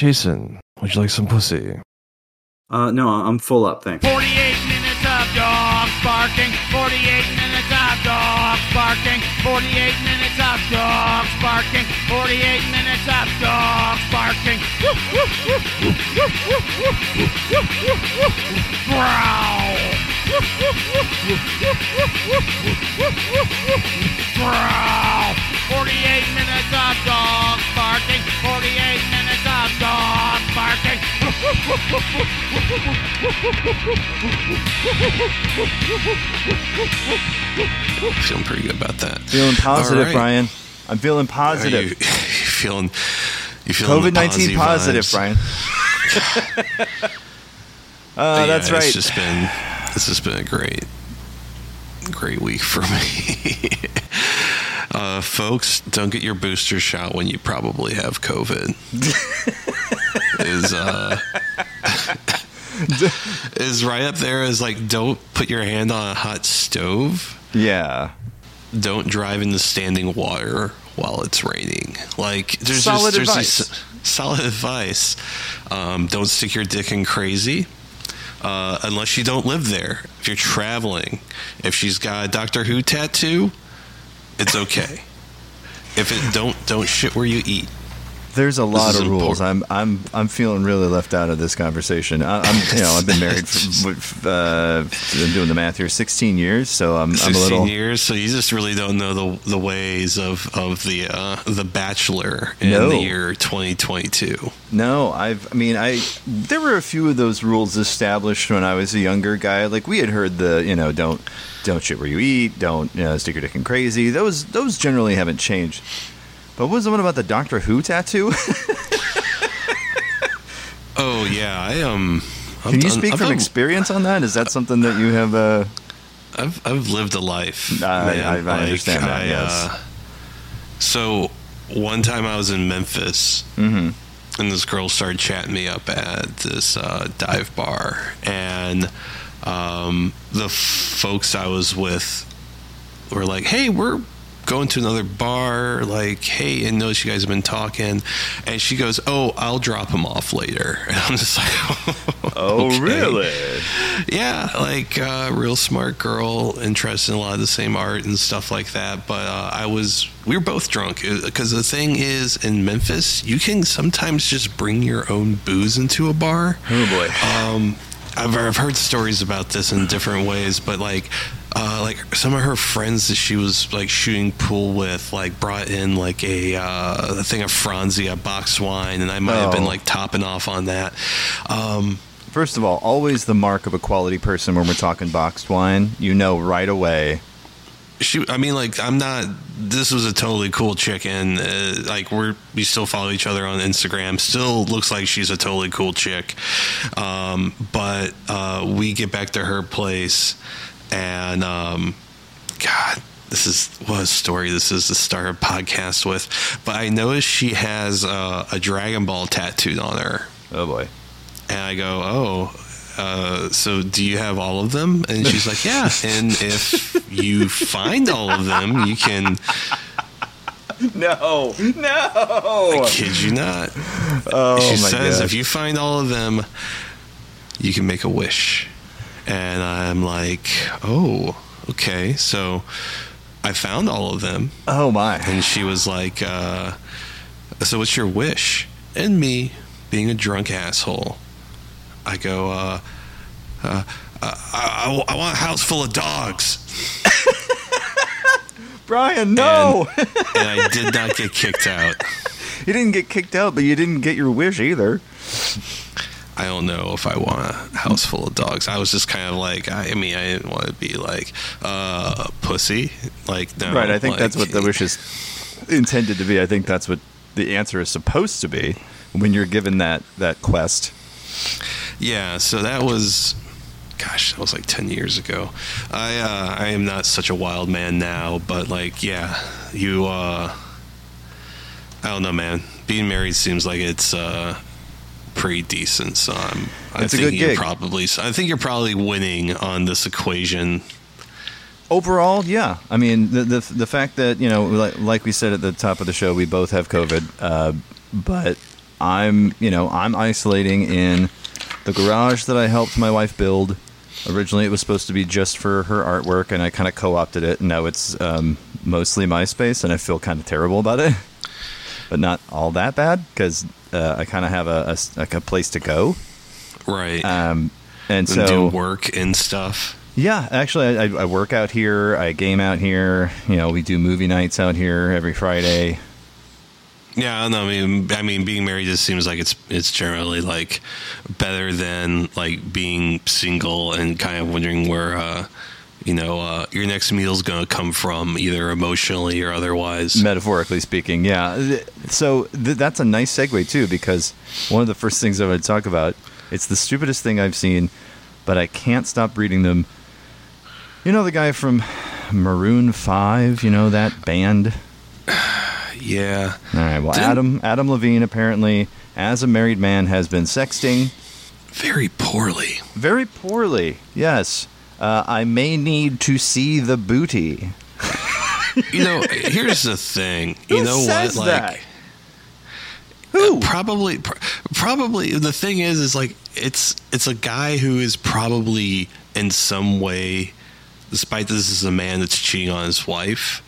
Jason, would you like some pussy? Uh, no, I'm full up, thanks. 48 minutes of dogs barking, 48 minutes of dogs barking, 48 minutes of dogs barking, 48 minutes of dogs barking. Growl. Growl. 48 minutes of dogs barking. 48 minutes of dogs barking. Feeling pretty good about that. Feeling positive, All right. Brian. I'm feeling Are positive. you, you feeling? You feeling COVID nineteen positive. Brian. But Uh, yeah, that's right. It's just been this has been a great, great week for me. uh, folks, don't get your booster shot when you probably have COVID. is uh is right up there as like don't put your hand on a hot stove. yeah. Don't drive in the standing water while it's raining. Like there's Solid just there's advice. these- solid advice. Um, don't stick your dick in crazy. Uh, unless you don't live there. If you're traveling, if she's got a Doctor Who tattoo, it's okay. If it don't don't shit where you eat. There's a lot of rules. I'm I'm I'm feeling really left out of this conversation. I, I'm you know I've been married for uh, I'm doing the math here 16 years, so I'm I'm a 16 little years, so you just really don't know the the ways of of the uh, the Bachelor in No. the year 2022. No, I've. I mean, I. There were a few of those rules established when I was a younger guy. Like we had heard the, you know, don't don't shit where you eat, don't you know, stick your dick in crazy. Those those generally haven't changed. But what was the one about the Doctor Who tattoo? Oh yeah, I um. I've Can you done- speak I've from done- experience on that? Is that something that you have? Uh, I've I've lived a life. I-. I- I understand that, yes. uh, so one time I was in Memphis, mhm. and this girl started chatting me up at this uh, dive bar, and um, the folks I was with were like, "Hey, we're." Going to another bar, like, hey, and notice you guys have been talking, and she goes, "Oh, I'll drop him off later," and I'm just like, Oh, really? Yeah, like uh, real smart girl, interested in a lot of the same art and stuff like that. But uh, I was, we were both drunk because the thing is, in Memphis, you can sometimes just bring your own booze into a bar. Oh boy. Um, I've, I've heard stories about this in different ways, but like, uh, like some of her friends that she was like shooting pool with, like brought in like a, uh, a thing of Franzia box wine, and I might have been Oh. like topping off on that. Um, First of all, always the mark of a quality person when we're talking boxed wine. You know right away. she i mean like i'm not this was a totally cool chick and uh, like we're we still follow each other on instagram still looks like she's a totally cool chick um, but uh, we get back to her place and um, god this is what a story this is to start a podcast with but i noticed she has uh, a dragon ball tattooed on her Oh boy. and I go, oh, uh, so do you have all of them? And she's like, yeah. And if you find all of them, you can. No, no. I kid you not. Oh she says, god. if you find all of them, you can make a wish. And I'm like, oh, okay. So I found all of them. oh my. And she was like, uh, so what's your wish? And me, being a drunk asshole, I go, uh, uh, I, I, I want a house full of dogs. Brian, no. and I did not get kicked out. you didn't get kicked out, but you didn't get your wish either. I don't know if I want a house full of dogs. I was just kind of like, I, I mean, I didn't want to be like, uh, pussy. Like, no. right. I think that's what the wish is intended to be. I think that's what the answer is supposed to be when you're given that that quest. Yeah, so that was, gosh, that was like ten years ago. I uh, I am not such a wild man now, but like, yeah, you. Uh, I don't know, man. Being married seems like it's uh, pretty decent. So I'm. I It's think you're gig. probably. I think you're probably winning on this equation. Overall, yeah. I mean, the the, the fact that you know, like, like we said at the top of the show, we both have COVID, uh, but I'm, you know, I'm isolating in the garage that I helped my wife build. Originally, it was supposed to be just for her artwork, and I kind of co-opted it. Now it's um, mostly my space, and I feel kind of terrible about it, but not all that bad because uh, I kind of have a, a like a place to go. Right. Um, and and so do work and stuff. yeah, actually, I, I work out here. I game out here. You know, we do movie nights out here every Friday. Yeah, no, I mean, I mean, being married just seems like it's it's generally like better than like being single and kind of wondering where uh, you know uh, your next meal's gonna come from, either emotionally or otherwise. Metaphorically speaking, yeah. So th- that's a nice segue too, because one of the first things I would talk about, it's the stupidest thing I've seen, but I can't stop reading them. You know the guy from Maroon Five, you know that band. Yeah, All right. Well, Didn't- Adam Adam Levine apparently, as a married man, has been sexting very poorly. very poorly. Yes. Uh, I may need to see the booty. You know, here's the thing. Who you know says what? that? Like, Who? probably, pr- probably the thing is, is like it's it's a guy who is probably in some way, despite this is a man that's cheating on his wife,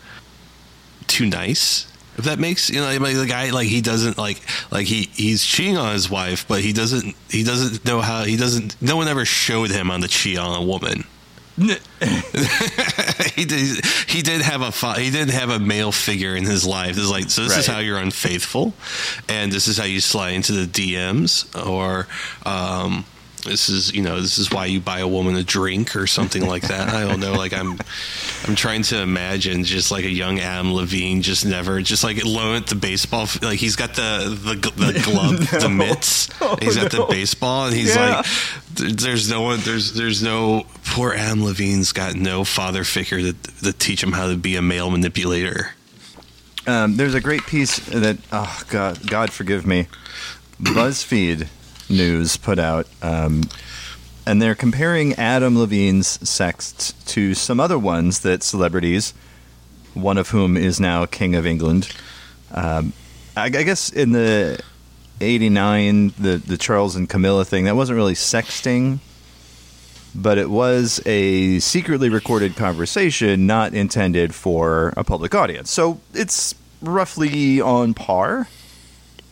too nice. If that makes you know, like the guy like he doesn't like like he he's cheating on his wife, but he doesn't he doesn't know how he doesn't. No one ever showed him on the cheat on a woman. he did. He did have a he did have a male figure in his life. It's like so. This is how you're unfaithful, and this is how you slide into the DMs, or um, this is you know this is why you buy a woman a drink or something like that. I don't know. Like I'm I'm trying to imagine just like a young Adam Levine, just never just like alone at the baseball. Like he's got the the, the glove, the mitts. he's got the baseball, and he's Oh, Yeah. like, there's no one. There's there's no poor Adam Levine's got no father figure to to teach him how to be a male manipulator. Um, there's a great piece that, oh God, God forgive me, BuzzFeed News put out, um, and they're comparing Adam Levine's sexts to some other ones that celebrities, one of whom is now King of England. Um, I, I guess in the '89, the the Charles and Camilla thing, that wasn't really sexting. But it was a secretly recorded conversation not intended for a public audience. So it's roughly on par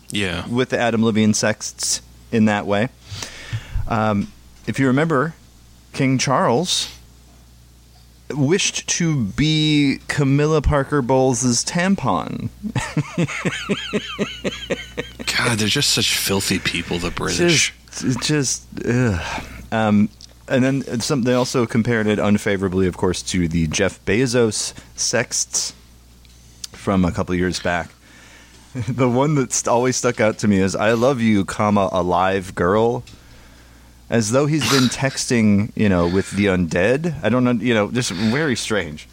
Yeah, with the Adam Levine sexts in that way. Um, if you remember, King Charles wished to be Camilla Parker Bowles' tampon. God, they're just such filthy people. The British. Just, just. Um, and then some. They also compared it unfavorably, of course, to the Jeff Bezos sexts from a couple years back. the one that's always stuck out to me is "I love you, comma alive girl," as though he's been texting, you know, with the undead. I don't know, you know, just very strange.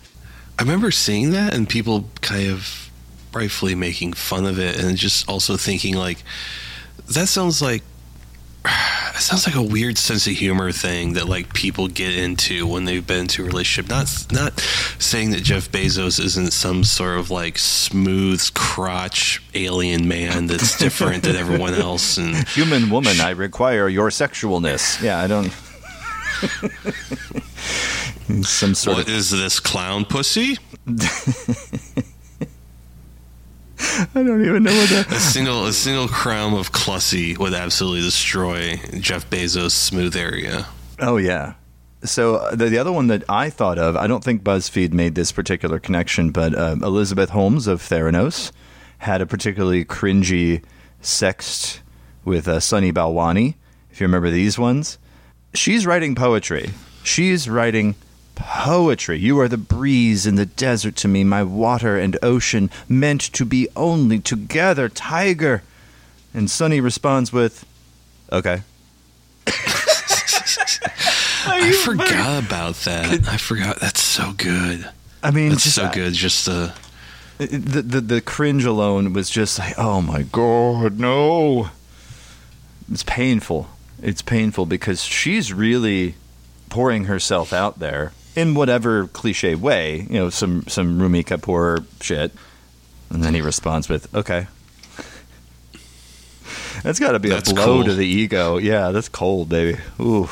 I remember seeing that and people kind of rightfully making fun of it and just also thinking like that sounds like it sounds like a weird sense of humor thing that like people get into when they've been into a relationship. Not not saying that Jeff Bezos isn't some sort of like smooth crotch alien man that's different than everyone else and Human woman, I require your sexualness. Yeah, I don't. Some sort what of. is this clown pussy? I don't even know what that. A single a single crown of Clussy would absolutely destroy Jeff Bezos' smooth area. Oh yeah. So uh, the, the other one that I thought of, I don't think BuzzFeed made this particular connection, but uh, Elizabeth Holmes of Theranos had a particularly cringy sext with uh, Sunny Balwani. If you remember these ones, she's writing poetry. She's writing poetry. You are the breeze in the desert to me, my water and ocean, meant to be only together, tiger. And Sunny responds with, "Okay." I forgot about that. I forgot. That's so good. I mean, it's just, so good. Just uh, the, the the cringe alone was just like, oh my god, no. It's painful. It's painful because she's really pouring herself out there in whatever cliche way, you know, some some Rupi Kaur shit. And then he responds with, "Okay." That's got to be That's a blow cool. to the ego. Yeah, that's cold, baby. Ooh.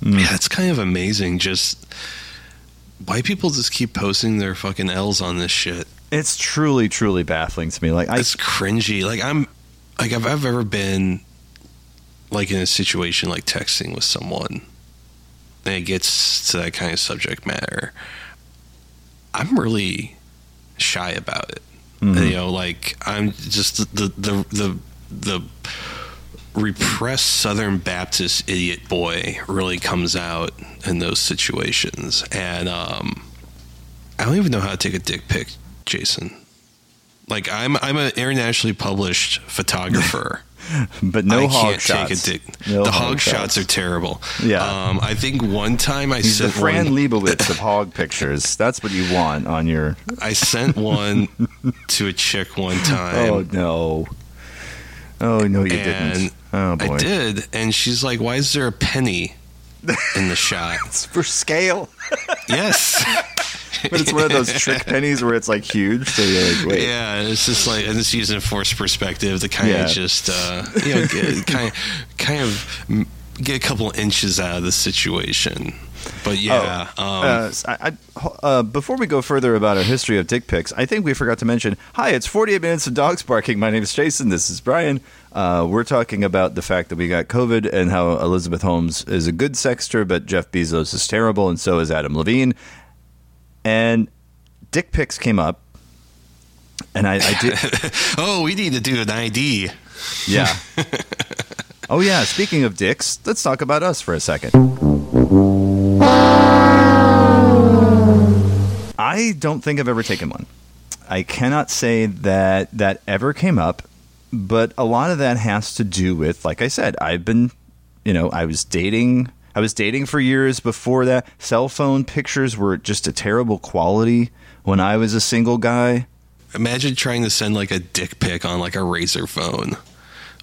Mm. Yeah, it's kind of amazing. Just why people just keep posting their fucking L's on this shit. It's truly, truly baffling to me. Like I, It's cringy. Like I'm, like if I've ever been, like in a situation like texting with someone, and it gets to that kind of subject matter, I'm really shy about it. Mhm. You know, like I'm just the the the the repressed Southern Baptist idiot boy really comes out in those situations, and um, I don't even know how to take a dick pic, Jason. Like I'm I'm an internationally published photographer. but no I hog can't shots. take a dick. No the hog hog shots. shots. are terrible. Yeah. Um, I think one time I He's the sent Fran one. Lebowitz of hog pictures. That's what you want on your. I sent one to a chick one time. Oh no. Oh no, you didn't. Oh boy. I did, and she's like, "Why is there a penny in the shot?" It's for scale, yes. but it's one of those trick pennies where it's like huge. So you're like, wait. Yeah, it's just like, and it's using a forced perspective to kind Yeah. of just, uh, you know, get, kind of, kind of get a couple inches out of the situation. But yeah, um, Uh, I, I, uh, before we go further about our history of dick pics, I think we forgot to mention. Hi, it's 48 minutes of dogs barking. My name is Jason. This is Brian. Uh, we're talking about the fact that we got COVID and how Elizabeth Holmes is a good sexter, but Jeff Bezos is terrible, and so is Adam Levine. And dick pics came up, and I, I did. oh, we need to do an ID. Yeah. oh yeah. Speaking of dicks, let's talk about us for a second. I don't think I've ever taken one. I cannot say that that ever came up, but a lot of that has to do with, like I said, I've been, you know, I was dating. I was dating for years before that. Cell phone pictures were just a terrible quality when I was a single guy. Imagine trying to send like a dick pic on like a RAZR phone.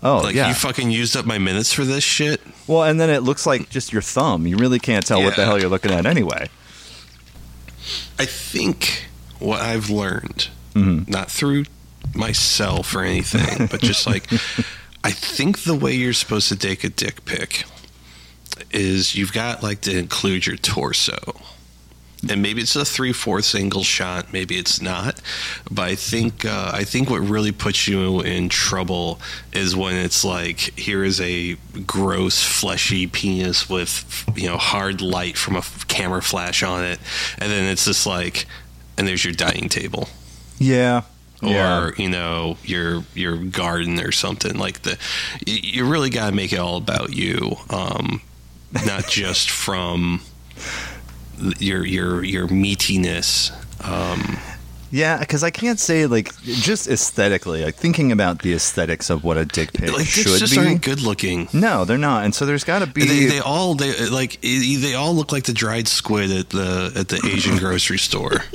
Oh like yeah. you fucking used up my minutes for this shit. Well, and then it looks like just your thumb. You really can't tell what the hell you're looking at anyway. I think what I've learned, Mm-hmm. not through myself or anything, but just like I think the way you're supposed to take a dick pic is you've got like to include your torso. And maybe it's a three fourths angle shot, maybe it's not. But I think uh, I think what really puts you in trouble is when it's like here is a gross fleshy penis with you know hard light from a f- camera flash on it, and then it's just like, and there's your dining table Yeah. or you know your your garden or something like the you really got to make it all about you um not just from your your your meatiness um Yeah, because I can't say like just aesthetically, like thinking about the aesthetics of what a dick pic like should just be. aren't good looking No, they're not, and so there's got to be. they, they all they like they all look like the dried squid at the at the Asian grocery store.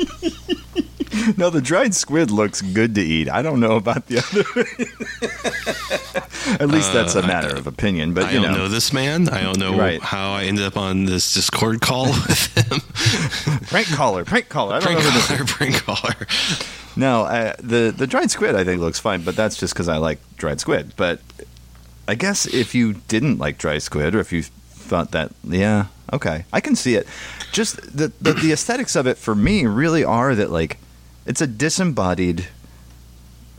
no, the dried squid looks good to eat. I don't know about the other. At least that's a matter of opinion, but Uh, I you don't know, this man. I don't know Right. how I ended up on this Discord call with him. prank caller, prank caller. I don't prank know who this is. caller, prank caller. No, uh, the the dried squid I think looks fine, but that's just because I like dried squid. But I guess if you didn't like dried squid, or if you thought that, yeah, okay, I can see it. Just the the, the aesthetics of it for me really are that like it's a disembodied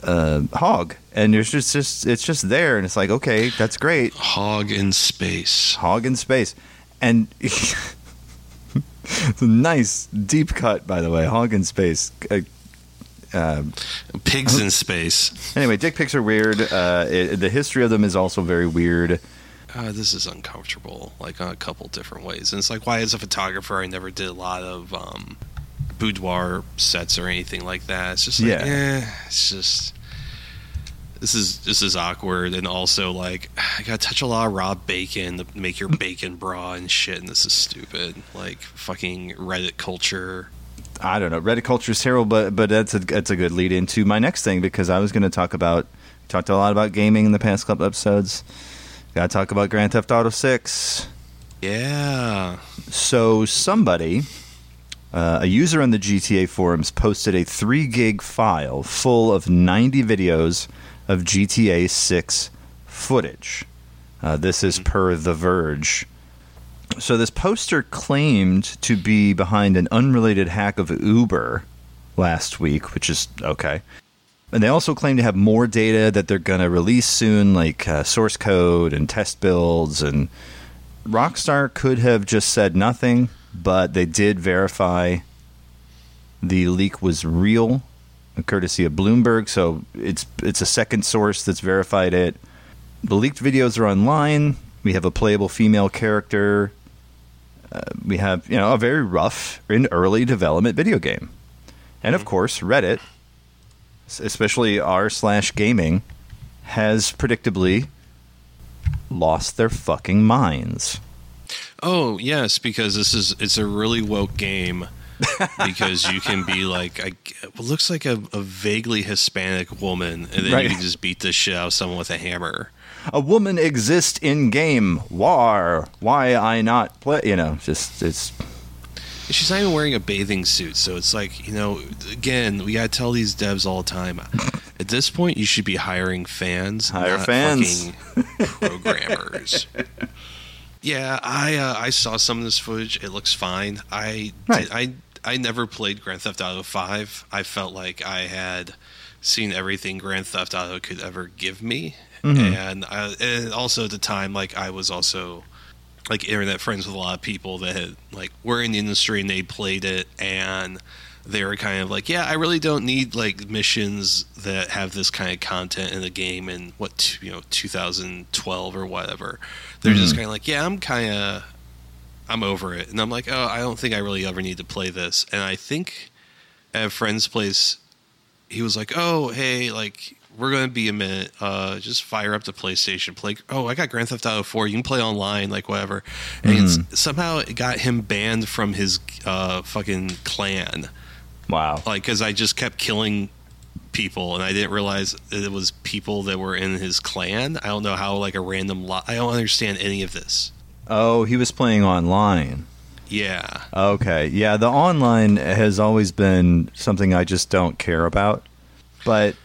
uh, hog, and there's just just it's just there, and it's like okay, that's great, Hog in space. hog in space, and. It's a nice deep cut, by the way. Hog in space. Uh, uh, Pigs in space. Anyway, dick pics are weird. Uh, it, the history of them is also very weird. uh, this is uncomfortable, like on a couple different ways. And it's like, why, as a photographer, I never did a lot of um, boudoir sets or anything like that. It's just like, Yeah. yeah, it's just this is this is awkward, and also like I got to touch a lot of raw bacon to make your bacon bra and shit, and this is stupid. Like fucking Reddit culture. I don't know. Reddit culture is terrible, but but that's a that's a good lead into my next thing because I was going to talk about talked a lot about gaming in the past couple episodes. Got to talk about Grand Theft Auto Six. Yeah, So somebody, uh, a user on the GTA forums, posted a three gig file full of ninety videos of GTA Six footage. Uh, this is per The Verge. So this poster claimed to be behind an unrelated hack of Uber last week, which is okay. And they also claim to have more data that they're going to release soon, like uh, source code and test builds. And Rockstar could have just said nothing, but they did verify the leak was real, courtesy of Bloomberg. So it's it's a second source that's verified it. The leaked videos are online. We have a playable female character. Uh, we have you know a very rough and early development video game, and of course Reddit, especially r slash gaming, has predictably lost their fucking minds. Oh yes, because this is it's a really woke game. because you can be like, I, it looks like a, a vaguely Hispanic woman, and then Right. you can just beat the shit out of someone with a hammer. A woman exists in game. War. Why I not play? You know, just it's She's not even wearing a bathing suit, so it's like you know. Again, we gotta tell these devs all the time. At this point, you should be hiring fans, Hire fans. programmers. yeah, I uh, I saw some of this footage. It looks fine. I did, I I never played Grand Theft Auto Five. I felt like I had seen everything Grand Theft Auto could ever give me, Mm-hmm. and, I, and also at the time, like I was also like internet friends with a lot of people that had like were in the industry and they played it and they were kind of like yeah i really don't need like missions that have this kind of content in the game in what t- you know 2012 or whatever. They're just kind of like yeah i'm kind of i'm over it. And i'm like oh i don't think i really ever need to play this. And i think at a friend's place he was like oh hey like we're going to be a minute. Uh just fire up the playstation. Play oh i got grand theft auto 4 you can play online like whatever. And it's, somehow it got him banned from his uh fucking clan wow. like because i just kept killing people and i didn't realize that it was people that were in his clan i don't know how like a random lot i don't understand any of this Oh, he was playing online. yeah Okay. Yeah, the online has always been something I just don't care about. But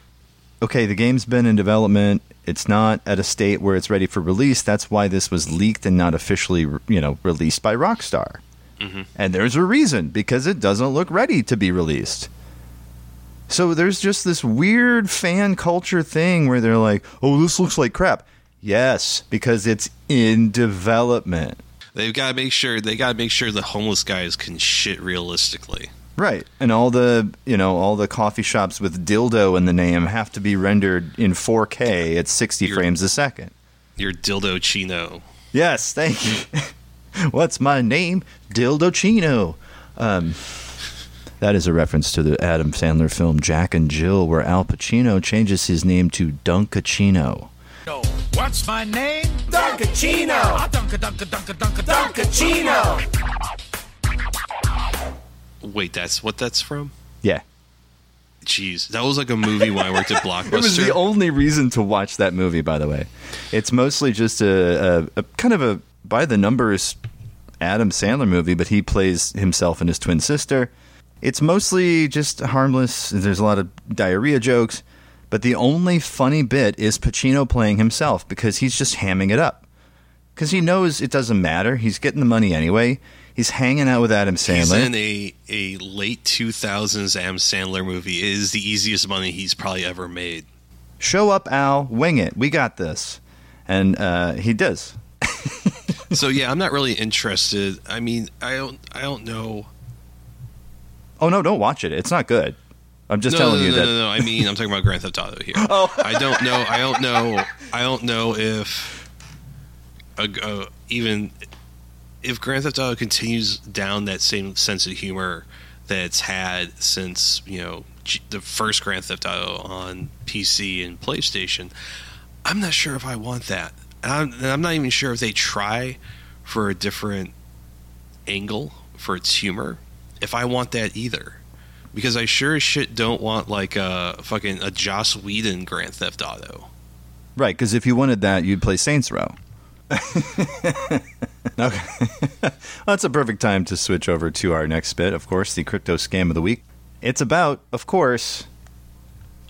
okay, the game's been in development. It's not at a state where it's ready for release. That's why this was leaked and not officially, you know, released by Rockstar. Mm-hmm. And there's a reason because it doesn't look ready to be released. So there's just this weird fan culture thing where they're like, "Oh, this looks like crap." Yes, because it's in development. they've got to make sure they got to make sure the homeless guys can shit realistically Right. And all the, you know, all the coffee shops with dildo in the name have to be rendered in 4K at 60 You're- frames a second. your dildo chino Yes, thank you. What's my name? Dildo Chino. Um, that is a reference to the Adam Sandler film Jack and Jill, where Al Pacino changes his name to Dunkaccino. What's my name? Dunkaccino. Dunka Dunka Dunka Dunka Dunkaccino. wait that's what that's from Yeah. jeez that was like a movie when i worked at blockbuster It was the only reason to watch that movie, by the way. It's mostly just a, a, a kind of a by the numbers Adam Sandler movie, but he plays himself and his twin sister. It's mostly just harmless. There's a lot of diarrhea jokes, but the only funny bit is Pacino playing himself because he's just hamming it up. Because he knows it doesn't matter. He's getting the money anyway. He's hanging out with Adam Sandler. He's in a, a late 2000s Adam Sandler movie. It is the easiest money he's probably ever made. Show up, Al. Wing it. We got this. And uh, he does. so yeah, I'm not really interested. I mean, I don't I don't know. Oh no, don't watch it. It's not good. I'm just no, telling no, you no, that. no, no. I mean, I'm talking about Grand Theft Auto here. Oh. I don't know. I don't know. I don't know if a, uh, even if Grand Theft Auto continues down that same sense of humor that it's had since you know G- the first Grand Theft Auto on PC and PlayStation. I'm not sure if I want that. And I'm, I'm not even sure if they try for a different angle for its humor. If I want that either because I sure as shit don't want like a fucking a Joss Whedon Grand Theft Auto. Right, because if you wanted that, you'd play Saints Row. okay. well, that's a perfect time to switch over to our next bit, of course, the crypto scam of the week. It's about, of course,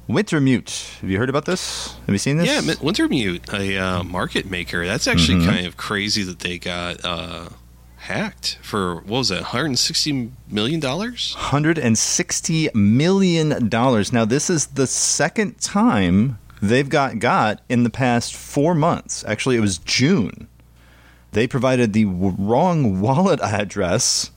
Wintermute. Have you heard about this? Have you seen this? Yeah, Wintermute, a uh, market maker. That's actually Mm-hmm. kind of crazy that they got uh, hacked for what was it, 160 million dollars? $160 million. Now, this is the second time they've got got in the past four months. Actually, it was June. They provided the wrong wallet address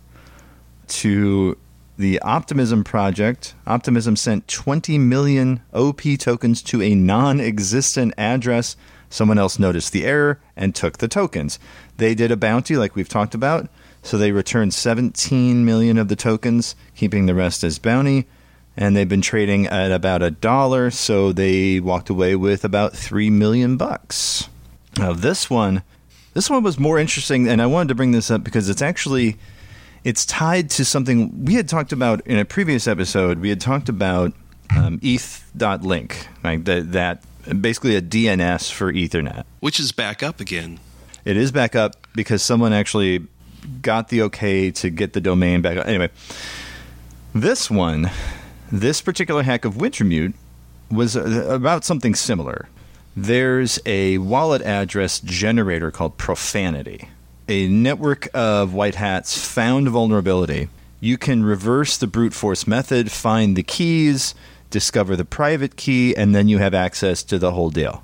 to the Optimism project. Optimism sent 20 million OP tokens to a non existent address. Someone else noticed the error and took the tokens. They did a bounty, like we've talked about. So they returned 17 million of the tokens, keeping the rest as bounty. And they've been trading at about a dollar, so they walked away with about 3 million bucks. Now, this one. This one was more interesting, and I wanted to bring this up because it's actually it's tied to something we had talked about in a previous episode. We had talked about um, ETH.link, right? That, that basically a DNS for Ethereum. Which is back up again. It is back up because someone actually got the okay to get the domain back up. Anyway, this one, this particular hack of Wintermute was uh, about something similar. There's a wallet address generator called Profanity. A network of white hats found vulnerability. You can reverse the brute force method, find the keys, discover the private key, and then you have access to the whole deal.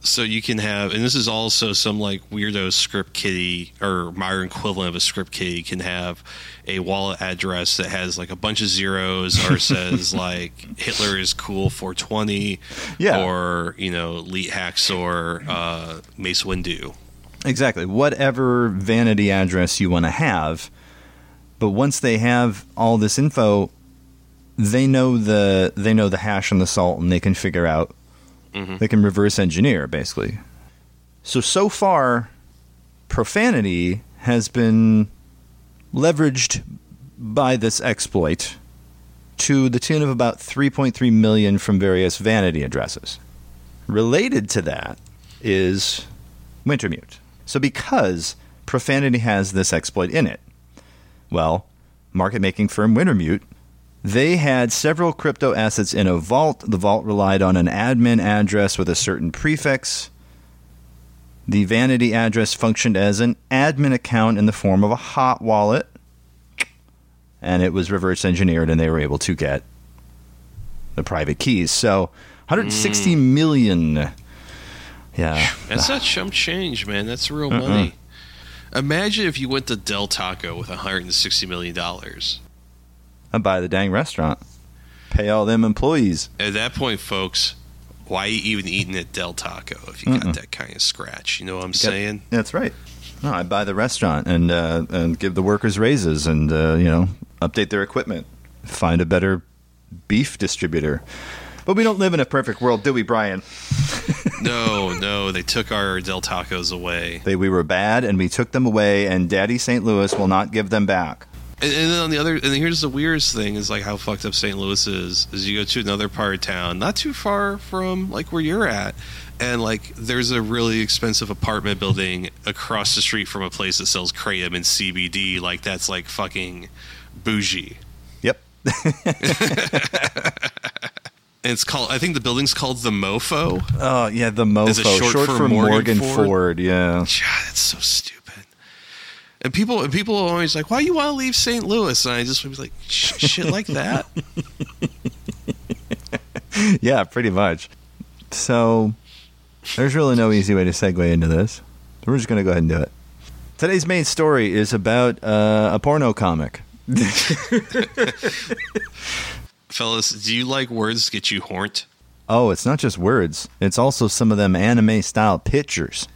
So you can have, and this is also some like weirdo script kiddie or modern equivalent of a script kiddie can have a wallet address that has like a bunch of zeros or says like Hitler is cool 420, Yeah. or you know Elite Hacksaw, uh, Mace Windu. Exactly. Whatever vanity address you want to have. But once they have all this info, they know the they know the hash and the salt and they can figure out mm-hmm. they can reverse engineer basically. So so far profanity has been leveraged by this exploit to the tune of about 3.3 million from various vanity addresses. Related to that is Wintermute. So because Profanity has this exploit in it, well, market making firm Wintermute, they had several crypto assets in a vault. The vault relied on an admin address with a certain prefix. The vanity address functioned as an admin account in the form of a hot wallet. And it was reverse engineered, and they were able to get the private keys. So, 160 hmm. million. Yeah. That's not chump change, man. That's real money. Imagine if you went to Del Taco with 160 million dollars. I buy the dang restaurant. Pay all them employees. At that point, folks, why are you even eating at Del Taco if you got that kind of scratch? You know what I'm saying? That's right. No, I buy the restaurant and uh, and give the workers raises and uh, you know update their equipment, find a better beef distributor. But we don't live in a perfect world, do we, Brian? No, no, they took our Del Tacos away. They, we were bad and we took them away, and Daddy St. Louis will not give them back. And, and then on the other, and here's the weirdest thing is like how fucked up St. Louis is. Is you go to another part of town, not too far from like where you're at, and like there's a really expensive apartment building across the street from a place that sells kratom and CBD. Like that's like fucking bougie. Yep. And it's called. I think the building's called the Mofo. Oh yeah, the mofo, Is it short short, for for, Morgan Morgan, Ford? Ford? Yeah. God, that's so stupid. And people, and people are always like, "Why you want to leave St. Louis?" And I just would be like, "Shit like that." yeah, pretty much. So there's really no easy way to segue into this. We're just going to go ahead and do it. Today's main story is about uh, a porno comic. Fellas, do you like words get you horned? Oh, it's not just words. It's also some of them anime style pictures.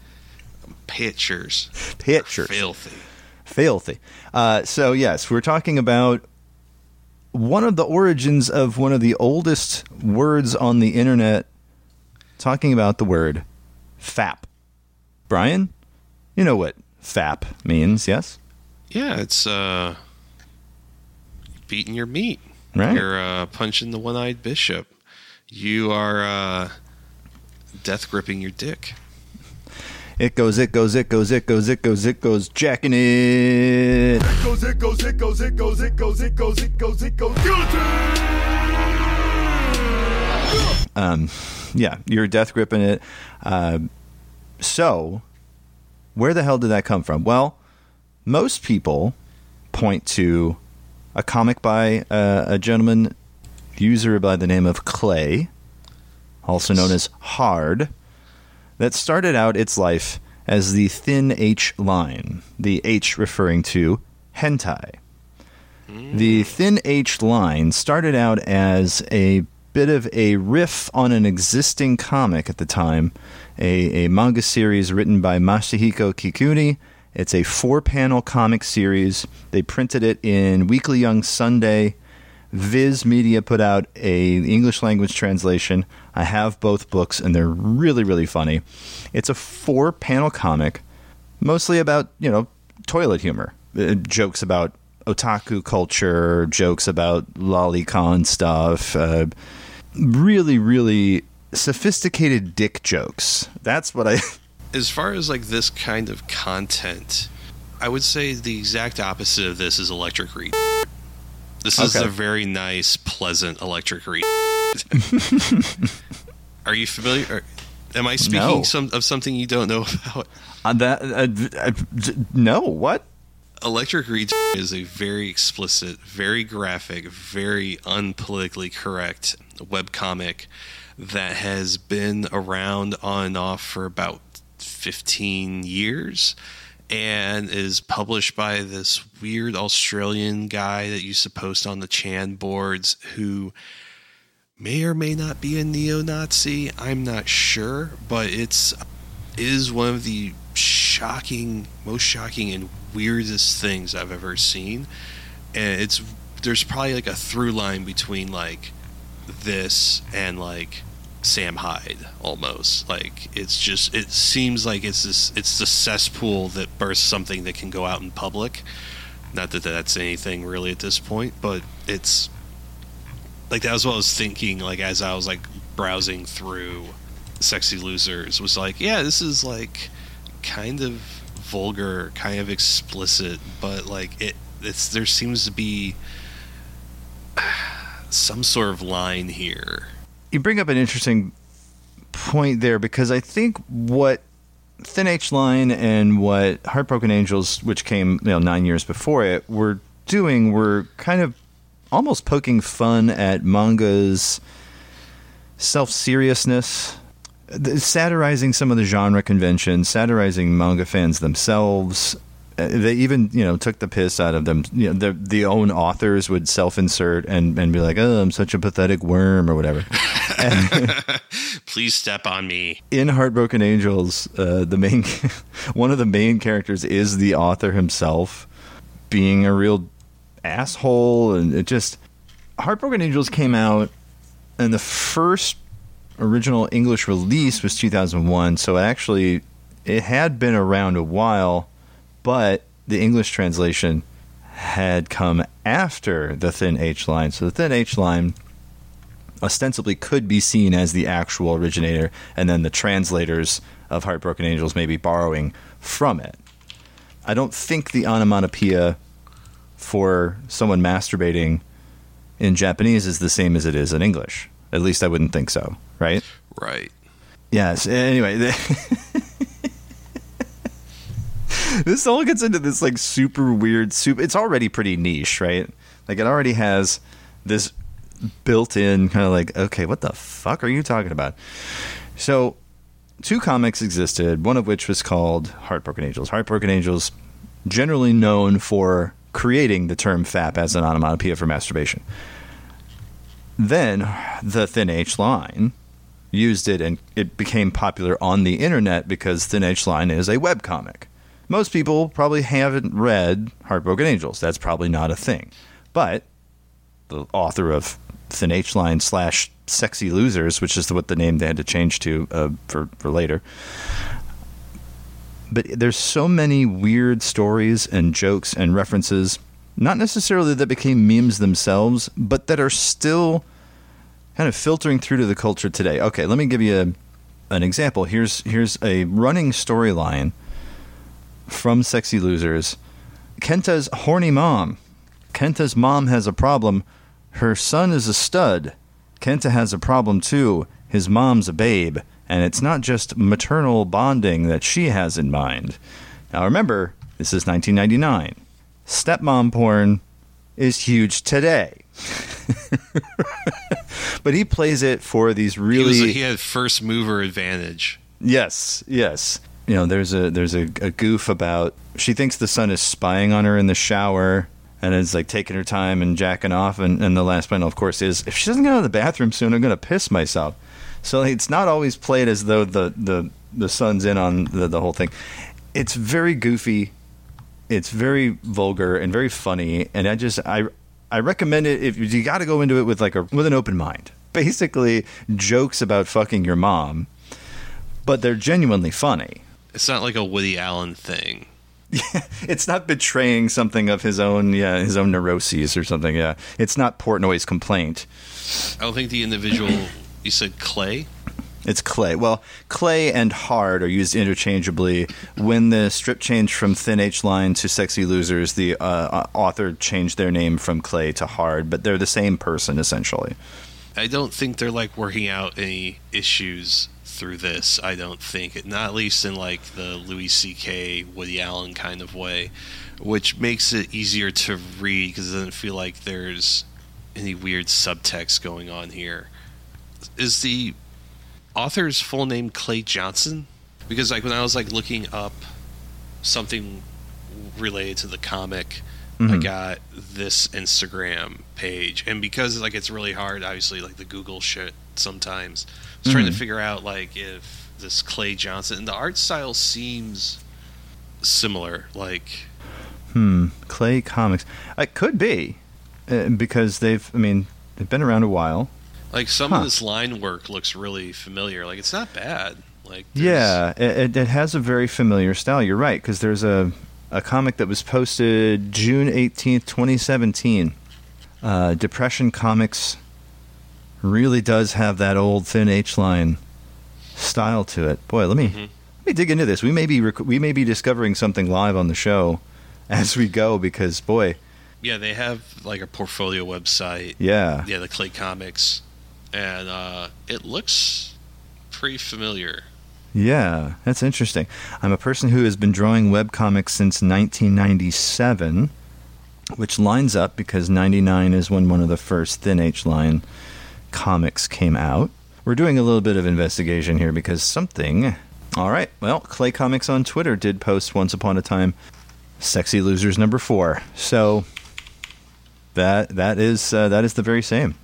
Pictures, Pictures. filthy. Filthy. Uh, so, yes, we're talking about one of the origins of one of the oldest words on the internet, talking about the word fap. Brian, you know what fap means, yes? Yeah, it's uh, beating your meat. Right. You're uh, punching the one-eyed bishop. You are uh, death gripping your dick. It goes, it goes, it goes, it goes, it goes, it goes, it goes, jacking it. It goes, it goes, it goes, it goes, it goes, it goes, it goes, it goes, guillotine! Um, yeah, you're death gripping it. Uh, so, where the hell did that come from? Well, most people point to a comic by uh, a gentleman user by the name of Clay, also known as Hard, that started out its life as the thin H line, the H referring to hentai. The thin H line started out as a bit of a riff on an existing comic at the time, a, a manga series written by Masahiko Kikuni. It's a four panel comic series. They printed it in Weekly Young Sunday. Viz Media put out a English language translation. I have both books and they're really really funny. It's a four panel comic mostly about, you know, toilet humor. Uh, jokes about otaku culture, jokes about lolicon stuff, uh, really really sophisticated dick jokes. That's what I as far as like this kind of content, I would say the exact opposite of this is electric read. This is Okay. a very nice, pleasant electric read. Are you familiar? Or, am I speaking No. some of something you don't know about? uh, that uh, uh, no, what? Electric Read is a very explicit, very graphic, very unpolitically correct webcomic that has been around on and off for about 15 years and is published by this weird Australian guy that used to post on the Chan boards who may or may not be a neo-Nazi. I'm not sure, but it's is one of the shocking, most shocking and weirdest things I've ever seen. And it's there's probably like a through line between like this and like Sam Hyde almost. Like it's just it seems like it's this it's the cesspool that bursts something that can go out in public. Not that that's anything really at this point, but it's like that was what I was thinking like as I was like browsing through Sexy Losers was like, yeah, this is like kind of vulgar, kind of explicit, but like it it's there seems to be some sort of line here. You bring up an interesting point there because I think what Thin H Line and what Heartbroken Angels, which came you know nine years before it, were doing were kind of almost poking fun at manga's self seriousness, satirizing some of the genre conventions, satirizing manga fans themselves. They even, you know, took the piss out of them. You know, the the own authors would self-insert and, and be like, "Oh, I'm such a pathetic worm" or whatever. Please step on me. in Heartbroken Angels, uh, the main one of the main characters is the author himself, being a real asshole, and it just Heartbroken Angels came out, and the first original English release was 2001. So it actually, it had been around a while, but the English translation had come after the Thin H line. So the Thin H line ostensibly could be seen as the actual originator, and then the translators of Heartbroken Angels may be borrowing from it. I don't think the onomatopoeia for someone masturbating in Japanese is the same as it is in English. At least I wouldn't think so, right? Right. Yes. Anyway, the- this all gets into this like super weird soup. It's already pretty niche, right? Like it already has this built-in kind of like, okay, what the fuck are you talking about? So, two comics existed. One of which was called Heartbroken Angels. Heartbroken Angels, generally known for creating the term "fap" as an onomatopoeia for masturbation. Then the Thin H line used it and it became popular on the internet because Thin H Line is a webcomic. Most people probably haven't read Heartbroken Angels. That's probably not a thing. But the author of Thin H Line slash Sexy Losers, which is what the name they had to change to uh, for, for later. But there's so many weird stories and jokes and references, not necessarily that became memes themselves, but that are still kind of filtering through to the culture today. Okay, let me give you a, an example. Here's here's a running storyline from Sexy Losers. Kenta's horny mom. Kenta's mom has a problem. Her son is a stud. Kenta has a problem too. his mom's a babe, and it's not just maternal bonding that she has in mind. Now remember, this is 1999. Stepmom porn is huge today. but he plays it for these He, really was, he had first mover advantage. Yes, yes. You know, there's a there's a, a goof about she thinks the son is spying on her in the shower and is like taking her time and jacking off and, and the last panel of course is if she doesn't get out of the bathroom soon I'm gonna piss myself. So it's not always played as though the the, the son's in on the, the whole thing. It's very goofy, it's very vulgar and very funny, and I just I I recommend it if you got to go into it with like a with an open mind. Basically, jokes about fucking your mom, but they're genuinely funny. It's not like a Woody Allen thing. It's not betraying something of his own, yeah, his own neuroses or something. Yeah, it's not Portnoy's complaint. I don't think the individual. You said Clay. It's clay. Well, clay and hard are used interchangeably. When the strip changed from Thin H Line to Sexy Losers, the uh, author changed their name from clay to hard, but they're the same person essentially. I don't think they're like working out any issues through this. I don't think, not least in like the Louis C.K. Woody Allen kind of way, which makes it easier to read because it doesn't feel like there's any weird subtext going on here. Is the author's full name Clay Johnson? Because like when I was like looking up something related to the comic, I Mhm. got this Instagram page, and because like it's really hard, obviously like the Google shit sometimes. I was trying to Mhm. figure out like if this Clay Johnson and the art style seems similar. Like Hmm. Clay Comics. It could be uh, because they've. I mean, they've been around a while. like some Huh. of this line work looks really familiar. Like it's not bad. Like Yeah, it, it- it has a very familiar style. You're right because there's a a comic that was posted June 18th, 2017. Uh, Depression Comics really does have that old thin H line style to it. Boy, let me Mhm. let me dig into this. We may be rec- we may be discovering something live on the show as we go because boy, yeah, they have like a portfolio website. yeah, Yeah, the Clay Comics, and uh, it looks pretty familiar. Yeah, that's interesting. I'm a person who has been drawing web comics since 1997, which lines up because 99 is when one of the first Thin H line comics came out. We're doing a little bit of investigation here because something. All right, well, Clay Comics on Twitter did post once upon a time Sexy Losers number 4. So that that is uh, that is the very same.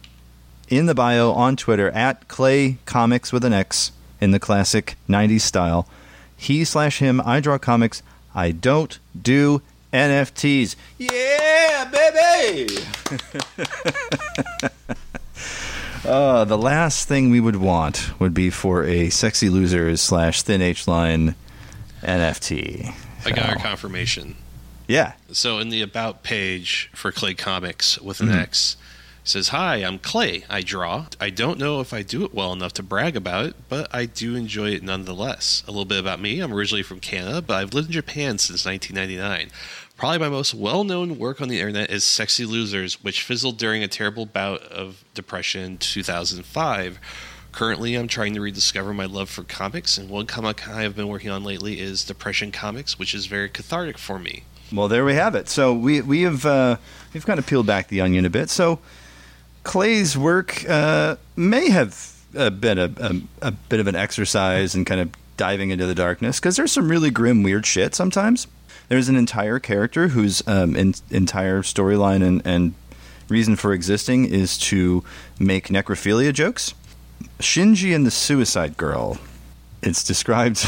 In the bio on Twitter at Clay Comics with an X in the classic 90s style. He slash him, I draw comics. I don't do NFTs. Yeah, baby! uh, the last thing we would want would be for a sexy losers slash thin H line NFT. I got our confirmation. yeah. So in the about page for Clay Comics with an Mhm. X, says, "Hi, I'm Clay. I draw. I don't know if I do it well enough to brag about it, but I do enjoy it nonetheless. A little bit about me: I'm originally from Canada, but I've lived in Japan since 1999." Probably my most well known work on the internet is Sexy Losers, which fizzled during a terrible bout of depression in 2005. Currently, I'm trying to rediscover my love for comics, and one comic I have been working on lately is Depression Comics, which is very cathartic for me. Well, there we have it. So we we have uh, we've kind of peeled back the onion a bit. So Clay's work uh, may have uh, been a, a a bit of an exercise in kind of diving into the darkness because there's some really grim, weird shit sometimes. There's an entire character whose um, in, entire storyline and, and reason for existing is to make necrophilia jokes. Shinji and the Suicide Girl. It's described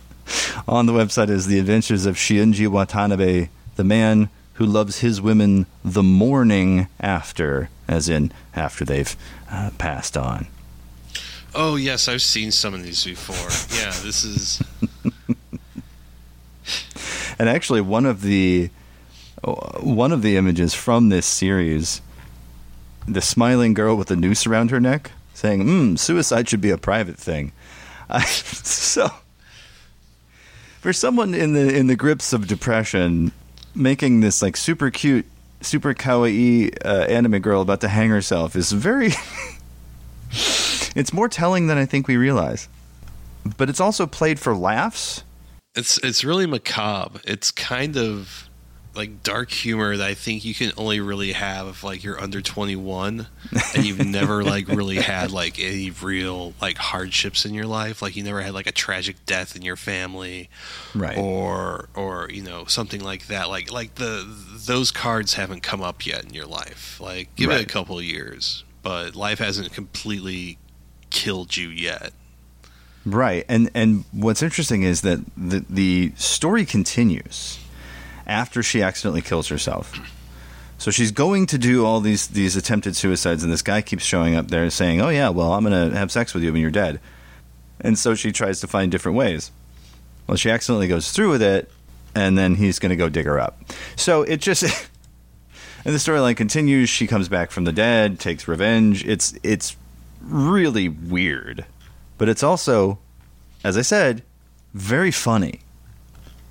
on the website as the adventures of Shinji Watanabe, the man who loves his women the morning after, as in after they've uh, passed on. Oh yes, I've seen some of these before. yeah, this is And actually, one of the one of the images from this series, the smiling girl with the noose around her neck, saying, "Hmm, suicide should be a private thing." I, so, for someone in the in the grips of depression, making this like super cute, super kawaii uh, anime girl about to hang herself is very. It's more telling than I think we realize. But it's also played for laughs. It's it's really macabre. It's kind of like dark humor that I think you can only really have if like you're under 21 and you've never like really had like any real like hardships in your life. Like you never had like a tragic death in your family, Right. Or or you know something like that. Like like the those cards haven't come up yet in your life. Like give it a couple of years, but life hasn't completely killed you yet. Right, and and what's interesting is that the the story continues after she accidentally kills herself. So she's going to do all these these attempted suicides, and this guy keeps showing up there saying, "Oh yeah, well I'm going to have sex with you when you're dead," and so she tries to find different ways. Well, she accidentally goes through with it, and then he's going to go dig her up. So it just. And the storyline continues. She comes back from the dead, takes revenge. It's it's really weird but it's also, as I said, very funny.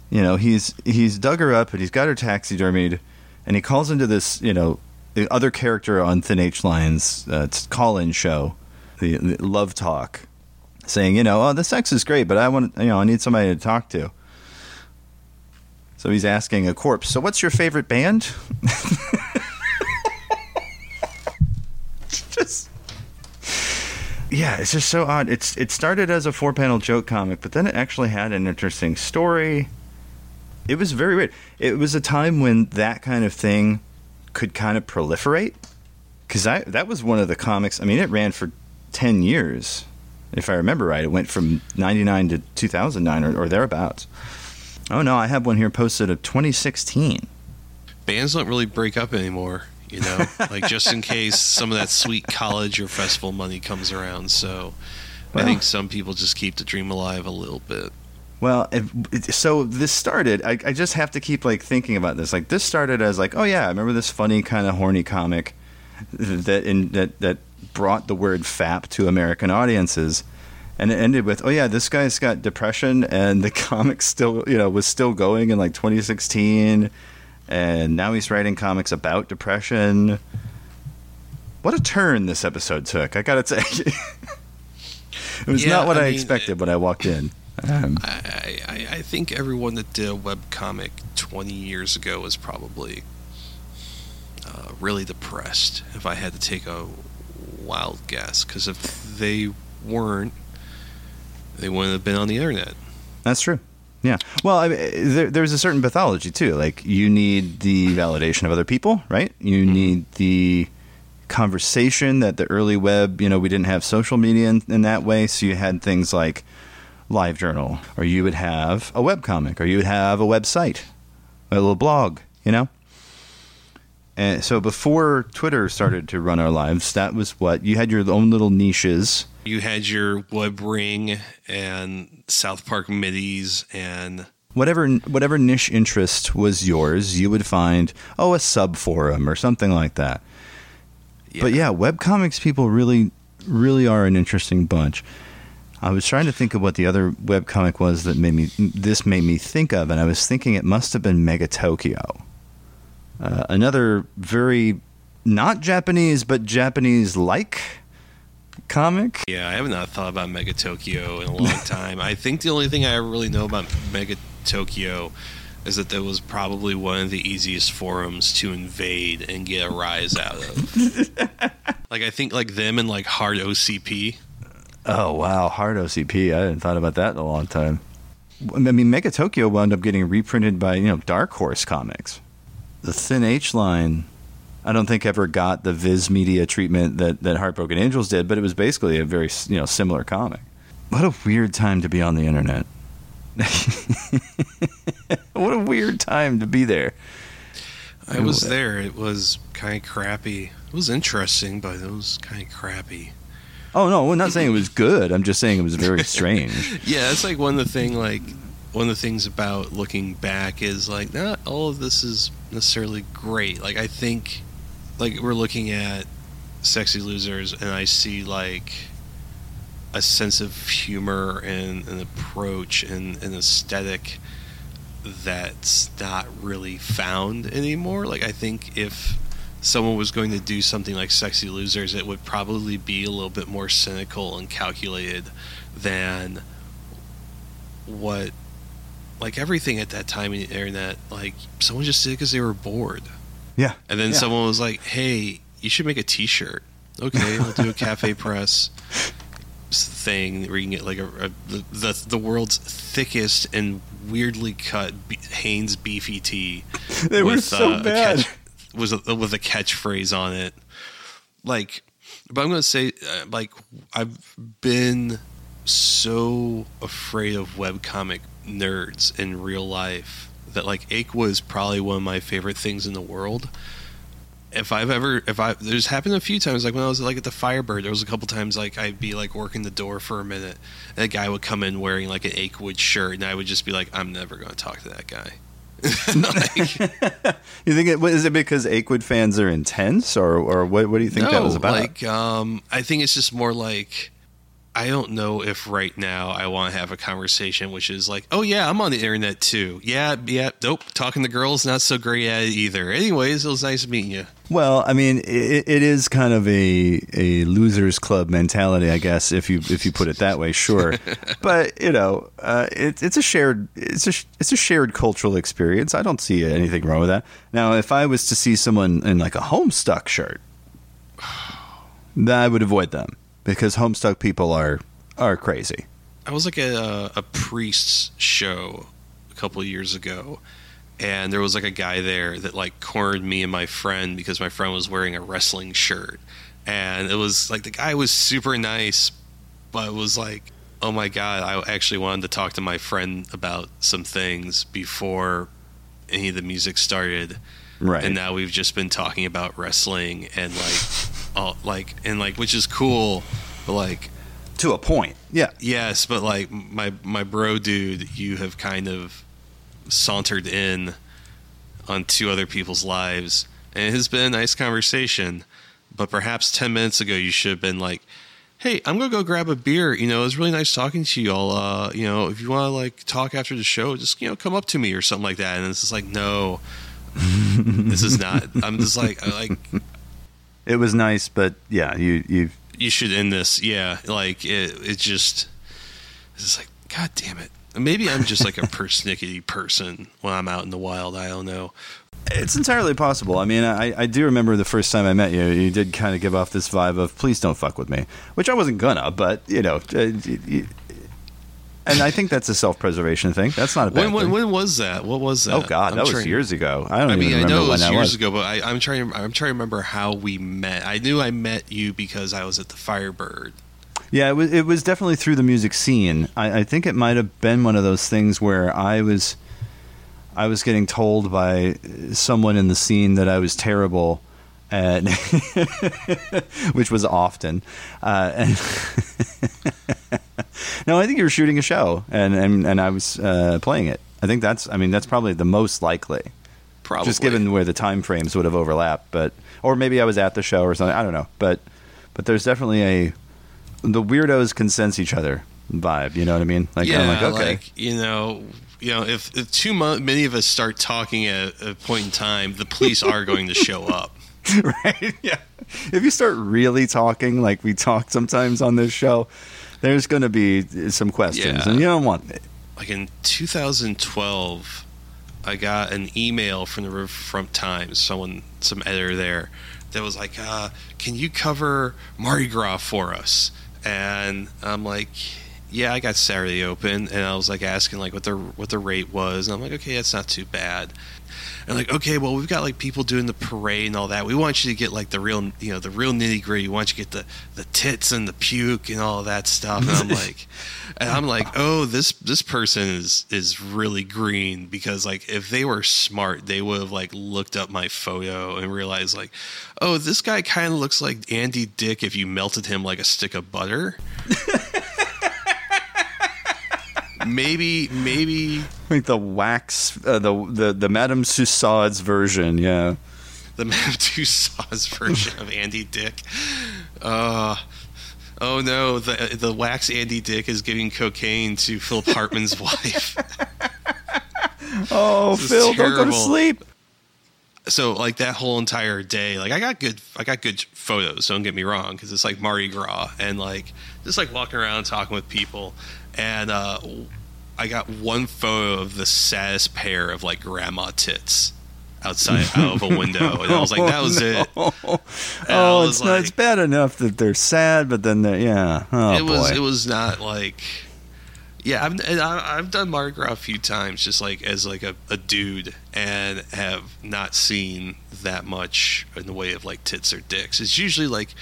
You know, he's he's dug her up and he's got her taxidermied, and he calls into this, you know, the other character on Thin H Line's uh, call-in show, the, the Love Talk, saying, you know, oh, the sex is great, but I want, you know, I need somebody to talk to. So he's asking a corpse. So what's your favorite band? yeah, it's just so odd. It's it started as a four panel joke comic, but then it actually had an interesting story. It was very weird. It was a time when that kind of thing could kind of proliferate. Because I that was one of the comics. I mean, it ran for ten years, if I remember right. It went from ninety nine to two thousand nine or, or thereabouts. Oh no, I have one here posted of twenty sixteen. bands don't really break up anymore you know like just in case some of that sweet college or festival money comes around so i think some people just keep the dream alive a little bit Well, it- so this started. I, I just have to keep like thinking about this. Like this started as like, oh yeah, I remember this funny kind of horny comic that in that that brought the word "fap" to American audiences, and it ended with, oh yeah, this guy's got depression, and the comic still you know was still going in like 2016, and now he's writing comics about depression. What a turn this episode took! I gotta say, it was Yeah, not what I I, mean, expected when I walked in. Um, I, I, I think everyone that did a webcomic 20 years ago was probably uh, really depressed if i had to take a wild guess because if they weren't they wouldn't have been on the internet That's true. Yeah. Well, I mean, there, there's a certain pathology too. Like you need the validation of other people, right? You mm-hmm. need the conversation that the early web. You know, we didn't have social media in, in that way, so you had things like LiveJournal, or you would have a webcomic, or you would have a website, a little blog. You know. And so before Twitter started to run our lives, that was what you had your own little niches. you had your web ring and south park MIDIs and whatever whatever niche interest was yours, you would find oh a sub forum or something like that. But yeah, webcomics people really really are an interesting bunch. I was trying to think of what the other webcomic was that made me this made me think of, and I was thinking it must have been Megatokyo. Uh, another very not Japanese but Japanese like comic. Yeah, I have not thought about Megatokyo in a long time. I think the only thing I really know about Mega Tokyo is that that was probably one of the easiest forums to invade and get a rise out of. like I think like them and like HardOCP. Oh wow, HardOCP. I hadn't thought about that in a long time. I mean, Megatokyo wound up getting reprinted by you know Dark Horse Comics. The Thin H line, I don't think ever got the Viz Media treatment that that Heartbroken Angels did, but it was basically a very you know similar comic. What a weird time to be on the internet. what a weird time to be there. I was there. It was kind of crappy. It was interesting, but it was kind of crappy. Oh no, I'm not saying it was good. I'm just saying it was very strange. Yeah, it's like one of the thing like one of the things about looking back is like not all of this is necessarily great. Like I think like we're looking at sexy losers and I see like a sense of humor and an approach and an aesthetic that's not really found anymore. Like I think if someone was going to do something like Sexy Losers, it would probably be a little bit more cynical and calculated than what, like everything at that time in the internet. Like someone just did it because they were bored, Yeah. and then Yeah. someone was like, "Hey, you should make a T-shirt." Okay, we'll do a CafePress thing where you can get like a, a the, the the world's thickest and weirdly cut be- Hanes beefy tee. They were so uh, a bad. catch- was a, with a catchphrase on it, like. But I'm gonna say, uh, like, I've been so afraid of webcomic nerds in real life that like Aqua is probably one of my favorite things in the world. If I've ever, if I, there's happened a few times, like when I was like at the Firebird, there was a couple times like I'd be like working the door for a minute, and a guy would come in wearing like an Achewood shirt, and I would just be like, I'm never going to talk to that guy. like, You think it is it because Achewood fans are intense, or or what? What do you think that was about? Like, um, I think it's just more like I don't know if right now I want to have a conversation, which is like, oh yeah, I'm on the internet too. Yeah, yeah, nope. Talking to girls, not so great at it either. Anyways, it was nice meeting you. Well, I mean, it, it is kind of a a losers club mentality, I guess, if you if you put it that way. Sure, but you know, uh, it, it's a shared it's a it's a shared cultural experience. I don't see anything wrong with that. Now, if I was to see someone in like a Homestuck shirt, then I would avoid them because Homestuck people are are crazy. I was like a, a priest's show a couple of years ago, and there was like a guy there that like cornered me and my friend because my friend was wearing a wrestling shirt, and it was like the guy was super nice, but it was like, oh my god, I actually wanted to talk to my friend about some things before any of the music started, Right. and now we've just been talking about wrestling and like, like and like which is cool, but like to a point. Yeah. Yes, but like my my bro dude, you have kind of sauntered in on two other people's lives, and it has been a nice conversation. But perhaps ten minutes ago, you should have been like, "Hey, I'm gonna go grab a beer. You know, it was really nice talking to you all. Uh, you know, if you want to like talk after the show, just you know come up to me or something like that." And it's just like, no, this is not. I'm just like, I like It was nice, but yeah, you you you should end this. Yeah, like it. It just it's like God damn it. Maybe I'm just like a persnickety person when I'm out in the wild. I don't know. It's entirely possible. I mean, I, I do remember the first time I met you, you did kind of give off this vibe of "please don't fuck with me," which I wasn't gonna, but you know, uh, y- y- and I think that's a self-preservation thing. That's not a bad When, when thing. when was that? What was oh, that? oh God, I'm that was years ago. I don't I even mean, I know it was years was. ago, but I, I'm trying. I'm trying to remember how we met. I knew I met you because I was at the Firebird. Yeah, it was. It was definitely through the music scene. I, I think it might have been one of those things where I was, I was getting told by someone in the scene that I was terrible, and which was often. Uh, and no, I think you were shooting a show, and and, and I was uh, playing it. I think that's. I mean, that's probably the most likely, Probably just given where the time frames would have overlapped. But or maybe I was at the show or something. I don't know. But but there's definitely a the weirdos can sense each other vibe. You know what I mean? Like yeah, I'm like okay, like you know, you know, if, if too mu- many of us start talking at a point in time, the police are going to show up. right? Yeah. If you start really talking like we talk sometimes on this show, there's going to be some questions, Yeah. and you don't want it. like in 2012 i got an email from the riverfront times someone some editor there that was like uh, can you cover mardi gras for us and i'm like yeah i got saturday open and i was like asking like what the what the rate was and i'm like okay that's not too bad and like okay well we've got like people doing the parade and all that. We want you to get like the real you know the real nitty gritty we want you to get the the tits and the puke and all that stuff. And i'm like and i'm like oh this this person is is really green because like if they were smart they would have like looked up my photo and realized like oh this guy kind of looks like andy dick if you melted him like a stick of butter maybe maybe Like the wax, uh, the the the Madame Tussauds version. Yeah. the Madame Tussauds version of Andy Dick. Uh, oh no, the the wax Andy Dick is giving cocaine to Philip Hartman's wife. Oh, Phil, don't go to sleep. so like that whole entire day, like I got good, I got good photos. Don't get me wrong, because it's like Mardi Gras and like just like walking around talking with people, and uh, I got one photo of the saddest pair of like grandma tits outside out of a window, and I was like, oh, that was it. And Oh, was it's not, it's bad enough that they're sad, but then they're yeah. Oh it was it was not like yeah I've and I, I've done Mardi Gras a few times just like as like a, a dude and have not seen that much in the way of like tits or dicks it's usually like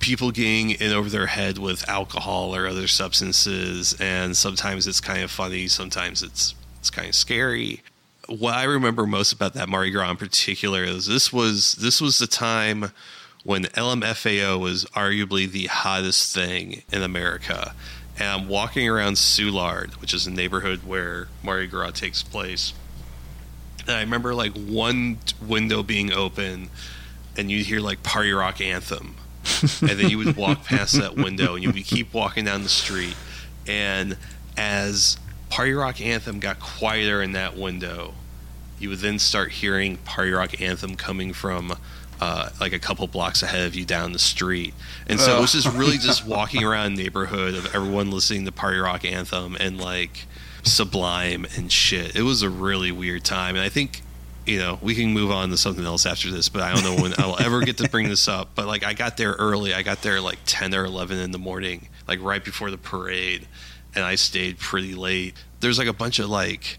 people getting in over their head with alcohol or other substances and sometimes it's kind of funny sometimes it's it's kind of scary what I remember most about that Mardi Gras in particular is this was this was the time when LMFAO was arguably the hottest thing in America. And I'm walking around Soulard, which is a neighborhood where Mardi Gras takes place. And I remember like one window being open and you'd hear like Party Rock Anthem. And then you would walk past that window and you would keep walking down the street. And as Party Rock Anthem got quieter in that window, you would then start hearing Party Rock Anthem coming from uh, like a couple blocks ahead of you down the street. And so it was just really just walking around neighborhood of everyone listening to Party Rock Anthem and like Sublime and shit. It was a really weird time. And I think, you know, we can move on to something else after this, but I don't know when I'll ever get to bring this up. But like I got there early. I got there like 10 or 11 in the morning, like right before the parade. And I stayed pretty late. There's like a bunch of like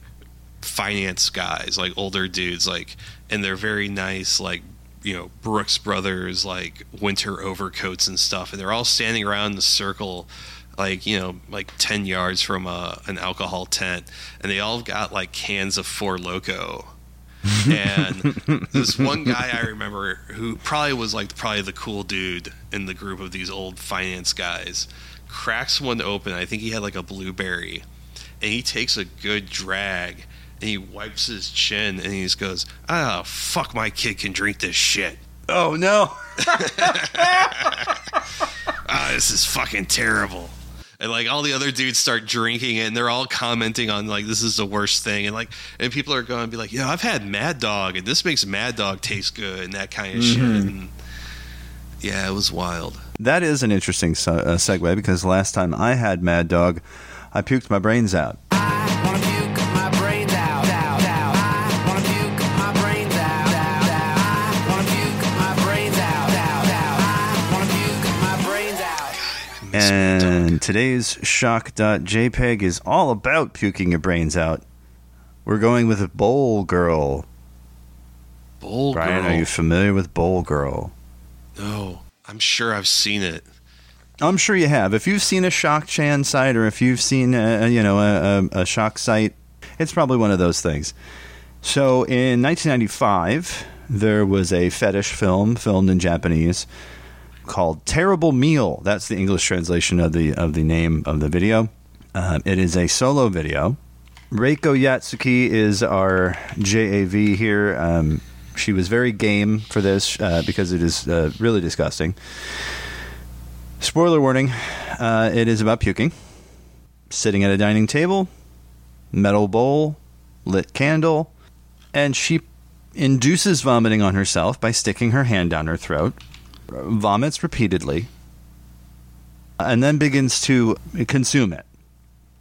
finance guys, like older dudes, like, and they're very nice, like, you know, Brooks Brothers, like winter overcoats and stuff, and they're all standing around in the circle, like, you know, like 10 yards from a, an alcohol tent, and they all got like cans of Four Loco. And this one guy I remember who probably was like probably the cool dude in the group of these old finance guys cracks one open. I think he had like a blueberry, and he takes a good drag and he wipes his chin and he just goes, "Ah, fuck, my kid can drink this shit. oh no. Ah, this is fucking terrible." And like all the other dudes start drinking it, and they're all commenting on like this is the worst thing, and like and people are going to be like, "Yeah, I've had Mad Dog, and this makes Mad Dog taste good," and that kind of shit. And yeah, it was wild. That is an interesting uh, segue because last time I had Mad Dog, I puked my brains out. And today's shock.jpg is all about puking your brains out. We're going with a Bowl Girl. Bowl Brian, Girl. are you familiar with Bowl Girl? No, I'm sure I've seen it. I'm sure you have. If you've seen a Shock Chan site or if you've seen a- you know a, a, a Shock site, it's probably one of those things. So in 1995, there was a fetish film filmed in Japanese called "Terrible Meal." That's the English translation of the of the name of the video. Uh, it is a solo video. Reiko Yatsuki is our JAV here. Um, she was very game for this uh, because it is uh, really disgusting. Spoiler warning uh, it is about puking. Sitting at a dining table, metal bowl, lit candle, and she induces vomiting on herself by sticking her hand down her throat, vomits repeatedly, and then begins to consume it.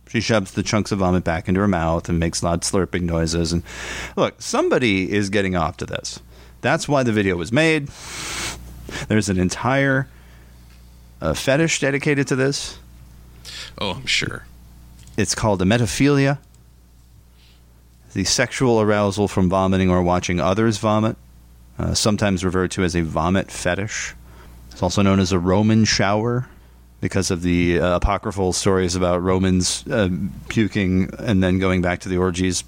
She shoves the chunks of vomit back into her mouth and makes loud slurping noises. And look, somebody is getting off to this. That's why the video was made. There's an entire uh, fetish dedicated to this. Oh, I'm sure. It's called a emetophilia, the sexual arousal from vomiting or watching others vomit, uh, sometimes referred to as a vomit fetish. It's also known as a Roman shower because of the uh, apocryphal stories about Romans uh, puking and then going back to the orgies,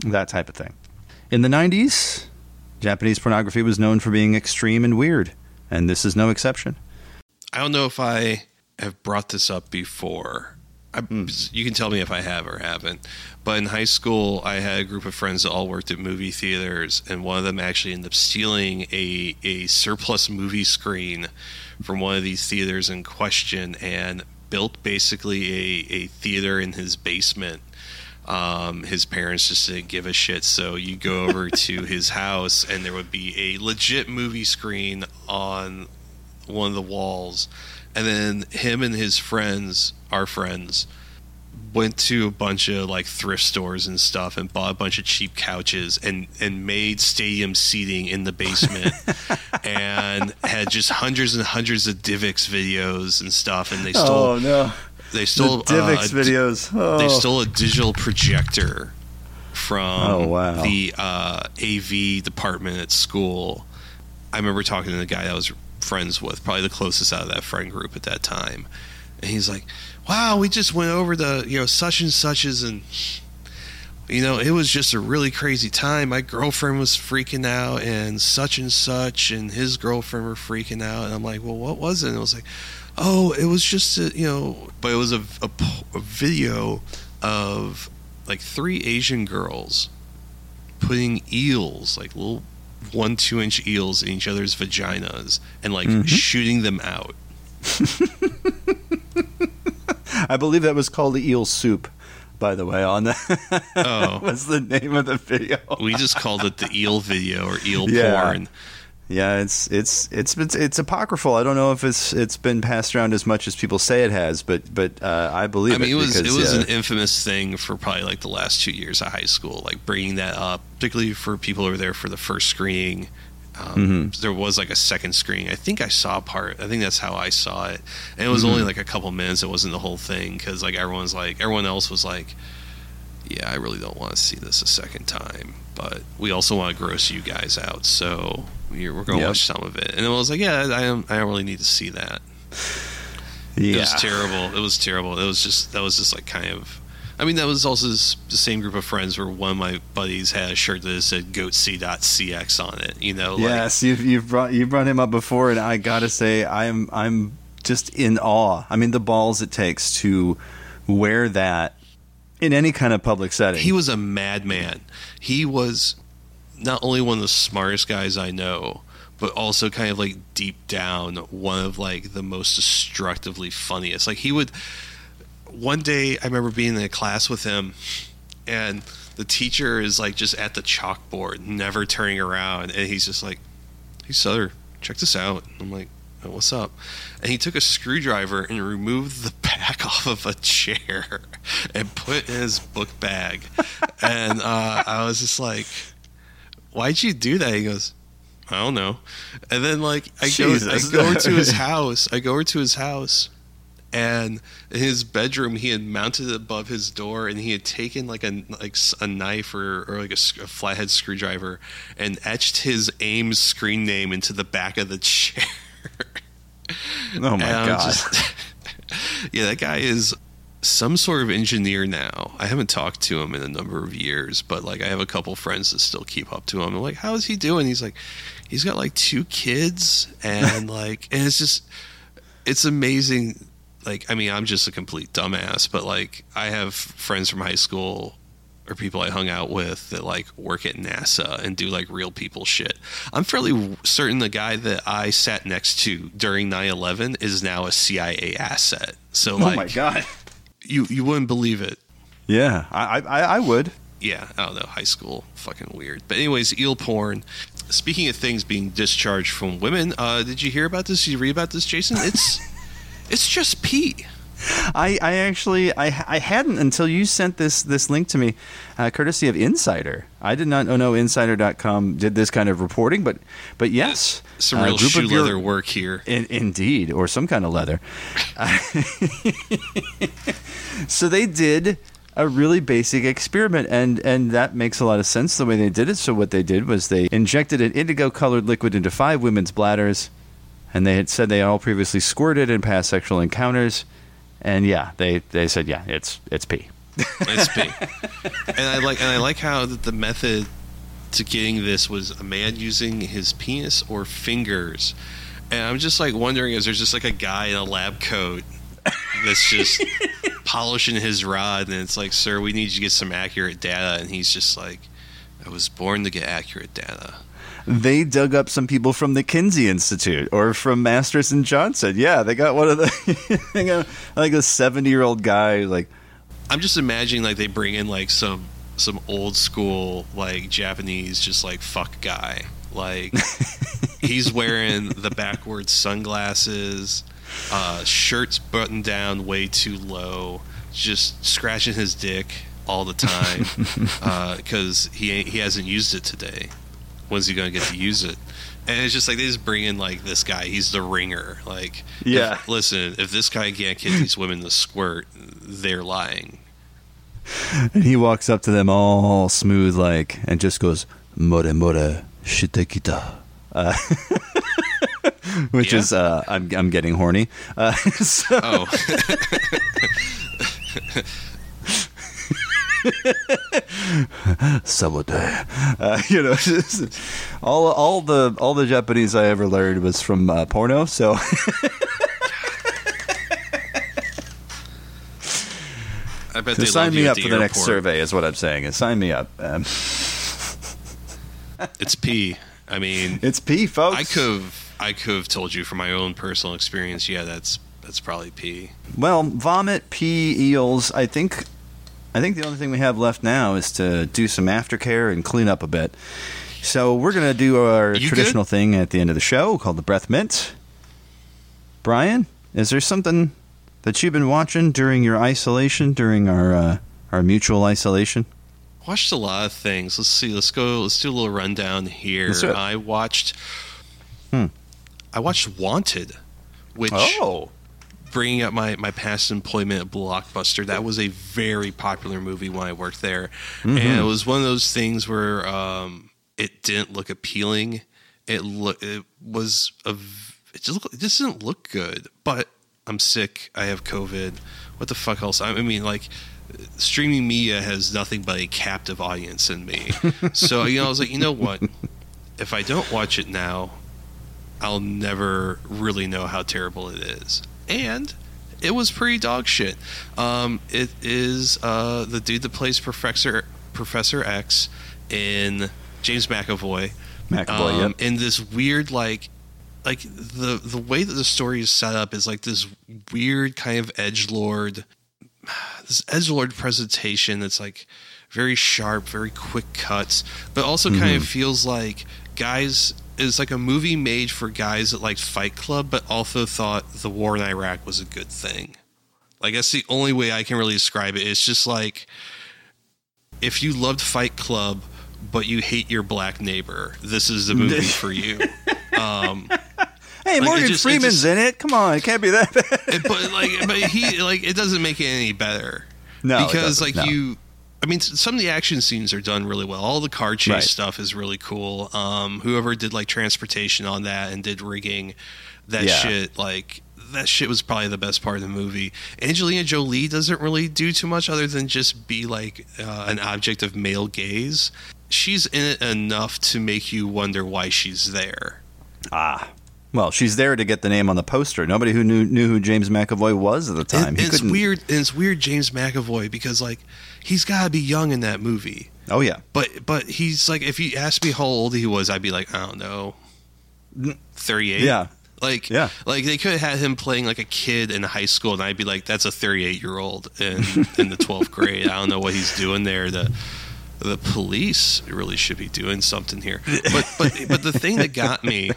that type of thing. In the 90s, Japanese pornography was known for being extreme and weird, and this is no exception. I don't know if I have brought this up before. I, You can tell me if I have or haven't. But in high school, I had a group of friends that all worked at movie theaters, and one of them actually ended up stealing a, a surplus movie screen from one of these theaters in question and built basically a, a theater in his basement Um, his parents just didn't give a shit, so you go over to his house, and there would be a legit movie screen on one of the walls, and then him and his friends, our friends, went to a bunch of like thrift stores and stuff and bought a bunch of cheap couches and and made stadium seating in the basement and had just hundreds and hundreds of Divx videos and stuff and they stole Oh no, they stole the Divx uh, videos. Oh. they stole a digital projector from Oh, wow. the uh, AV department at school. I remember talking to the guy that was friends with, probably the closest out of that friend group at that time. And he's like, "Wow, we just went over the you know such and suches, and you know it was just a really crazy time. My girlfriend was freaking out, and such and such, and his girlfriend were freaking out. And I'm like, well, what was it? And it was like, oh, it was just a, you know, but it was a, a, a video of like three Asian girls putting eels, like little one, two inch eels in each other's vaginas and like mm-hmm. shooting them out. I believe that was called the eel soup. By the way, on oh. that Oh, was the name of the video. we just called it the eel video or eel Yeah. porn. Yeah, it's it's it's it's it's apocryphal. I don't know if it's it's been passed around as much as people say it has, but but uh, I believe I mean, it was because, it was yeah. an infamous thing for probably like the last two years of high school, like bringing that up, particularly for people who were there for the first screening. Um, Mm-hmm. There was like a second screening. I think I saw part. I think that's how I saw it, and it was Mm-hmm. only like a couple minutes. It wasn't the whole thing because like everyone's like everyone else was like, "Yeah, I really don't want to see this a second time," but we also want to gross you guys out, so we're, we're going to Yep. watch some of it. And I was like, "Yeah, I don't, I don't really need to see that." It yeah. was terrible. It was terrible. It was just that was just like kind of. I mean, that was also s- the same group of friends where one of my buddies had a shirt that said goatse.cx on it. You know, like, Yes, you've you've brought you brought him up before, and I gotta say, I'm I'm just in awe. I mean, the balls it takes to wear that in any kind of public setting. he was a madman. He was not only one of the smartest guys I know, but also kind of like deep down one of like the most destructively funniest. Like he would one day I remember being in a class with him and the teacher is like just at the chalkboard, never turning around, and he's just like, Hey Sutter, check this out. I'm like, "Oh, what's up? And he took a screwdriver and removed the back off of a chair and put in his book bag. and uh, I was just like, Why'd you do that? He goes, I don't know. And then like I go I go over to his house. I go over to his house and in his bedroom he had mounted it above his door and he had taken like a like a knife or, or like a, a flathead screwdriver and etched his aim screen name into the back of the chair oh my god! just- yeah that guy is some sort of engineer now. I haven't talked to him in a number of years but like i have a couple friends that still keep up to him. I'm like how is he doing? He's like he's got like two kids and like and it's just it's amazing. Like i mean i'm just a complete dumbass but like i have friends from high school or people i hung out with that like work at nasa and do like real people shit i'm fairly certain the guy that i sat next to during 9-11 is now a cia asset so oh my god! you you wouldn't believe it Yeah, I I, I would. yeah, I don't know, high school, fucking weird. But anyways, eel porn. Speaking of things being discharged from women, uh, did you hear about this? Did you read about this, Jason? It's it's just pee. I, I actually I, I hadn't until you sent this this link to me, uh, courtesy of Insider. I did not oh know Insider.com did this kind of reporting, but but yes, Some a real group shoe of your- leather work here. In, indeed, or some kind of leather. so they did a really basic experiment, and and that makes a lot of sense the way they did it. So what they did was they injected an indigo-colored liquid into five women's bladders, and they had said they all previously squirted in past sexual encounters, and yeah, they they said yeah, it's it's pee. It's pee. and I like and I like how that the method to getting this was a man using his penis or fingers. And I'm just like wondering is there just like a guy in a lab coat that's just polishing his rod and it's like, sir, we need you to get some accurate data and he's just like I was born to get accurate data. They dug up some people from the Kinsey Institute or from Masters and Johnson. Yeah, they got one of the got like a seventy year old guy like I'm just imagining like they bring in like some some old school like Japanese just like fuck guy. Like he's wearing the backwards sunglasses, uh, shirts buttoned down way too low, just scratching his dick all the time because he ain't, he hasn't used it today. When's he gonna get to use it? And it's just like they just bring in like this guy. He's the ringer. Like, if- Yeah. listen, if this guy can't get these women to squirt, they're lying. And he walks up to them all smooth like and just goes more more shitekita. Uh, which Yeah. is uh, I'm I'm getting horny. Uh, so, Oh, Saboteur. Uh, you know, just- all all the all the Japanese I ever learned was from uh, porno. So I bet So they sign me up for the next survey is what I'm saying. Is sign me up. Um, It's pee. I mean, it's pee, folks. I could I could have told you from my own personal experience. Yeah, that's that's probably pee. Well, vomit, pee, eels. I think, I think the only thing we have left now is to do some aftercare and clean up a bit. So we're gonna do our You traditional thing at the end of the show called the breath mint. Brian, is there something that you've been watching during your isolation, during our uh, our mutual isolation? Watched a lot of things. Let's see. Let's go. Let's do a little rundown here. Let's do it. I watched. Hmm. I watched Wanted, which Oh. Bringing up my, my past employment at Blockbuster, that was a very popular movie when I worked there. Mm-hmm. And it was one of those things where um, it didn't look appealing. It look it was a it just look, it just didn't look good. But I'm sick. I have COVID. What the fuck else? I mean, like streaming media has nothing but a captive audience in me. so you know, I was like, you know what? If I don't watch it now, I'll never really know how terrible it is. And it was pretty dog shit. Um, it is uh, the dude that plays Professor Professor X in James McAvoy. McAvoy, um, yep. in this weird like like the the way that the story is set up is like this weird kind of edge lord this edge lord presentation that's like very sharp very quick cuts but also kind Mm-hmm. of feels like guys it's like a movie made for guys that like fight club but also thought the war in iraq was a good thing like that's the only way i can really describe it it's just like if you loved fight club but you hate your black neighbor this is the movie for you um Hey, Like, Morgan just- Freeman's just- in it. Come on, it can't be that bad. it- but like but he like it doesn't make it any better No, because like no. you i mean some of the action scenes are done really well all the car chase Right. stuff is really cool um whoever did like transportation on that and did rigging that Yeah. shit like that shit was probably the best part of the movie angelina jolie doesn't really do too much other than just be like uh, an object of male gaze she's in it enough to make you wonder why she's there Ah. Well, she's there to get the name on the poster. Nobody who knew knew who James McAvoy was at the time. And, and it's weird. And it's weird, James McAvoy, because like he's got to be young in that movie. Oh yeah. But but he's like, if you asked me how old he was, I'd be like, I don't know, thirty eight. Yeah. Like Yeah. like they could have had him playing like a kid in high school, and I'd be like, that's a thirty eight year old in in the twelfth grade. I don't know what he's doing there. The the police really should be doing something here. But but but the thing that got me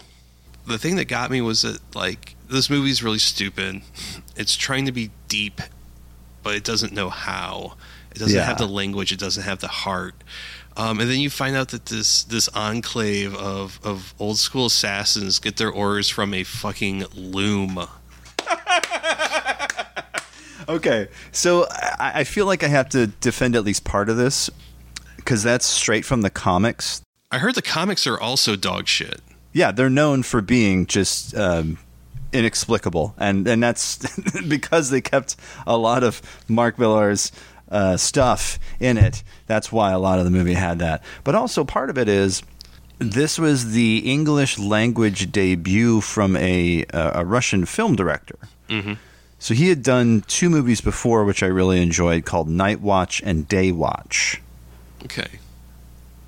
the thing that got me was that like this movie's really stupid. It's trying to be deep, but it doesn't know how. It doesn't Yeah. have the language. It doesn't have the heart. Um, and then you find out that this this enclave of of old school assassins get their orders from a fucking loom. Okay, so I, I feel like I have to defend at least part of this because that's straight from the comics. I heard the comics are also dog shit. Yeah, they're known for being just um, inexplicable, and and that's because they kept a lot of Mark Millar's uh, stuff in it. That's why a lot of the movie had that. But also part of it is this was the English language debut from a a Russian film director. So he had done two movies before, which I really enjoyed, called Night Watch and Day Watch. Okay.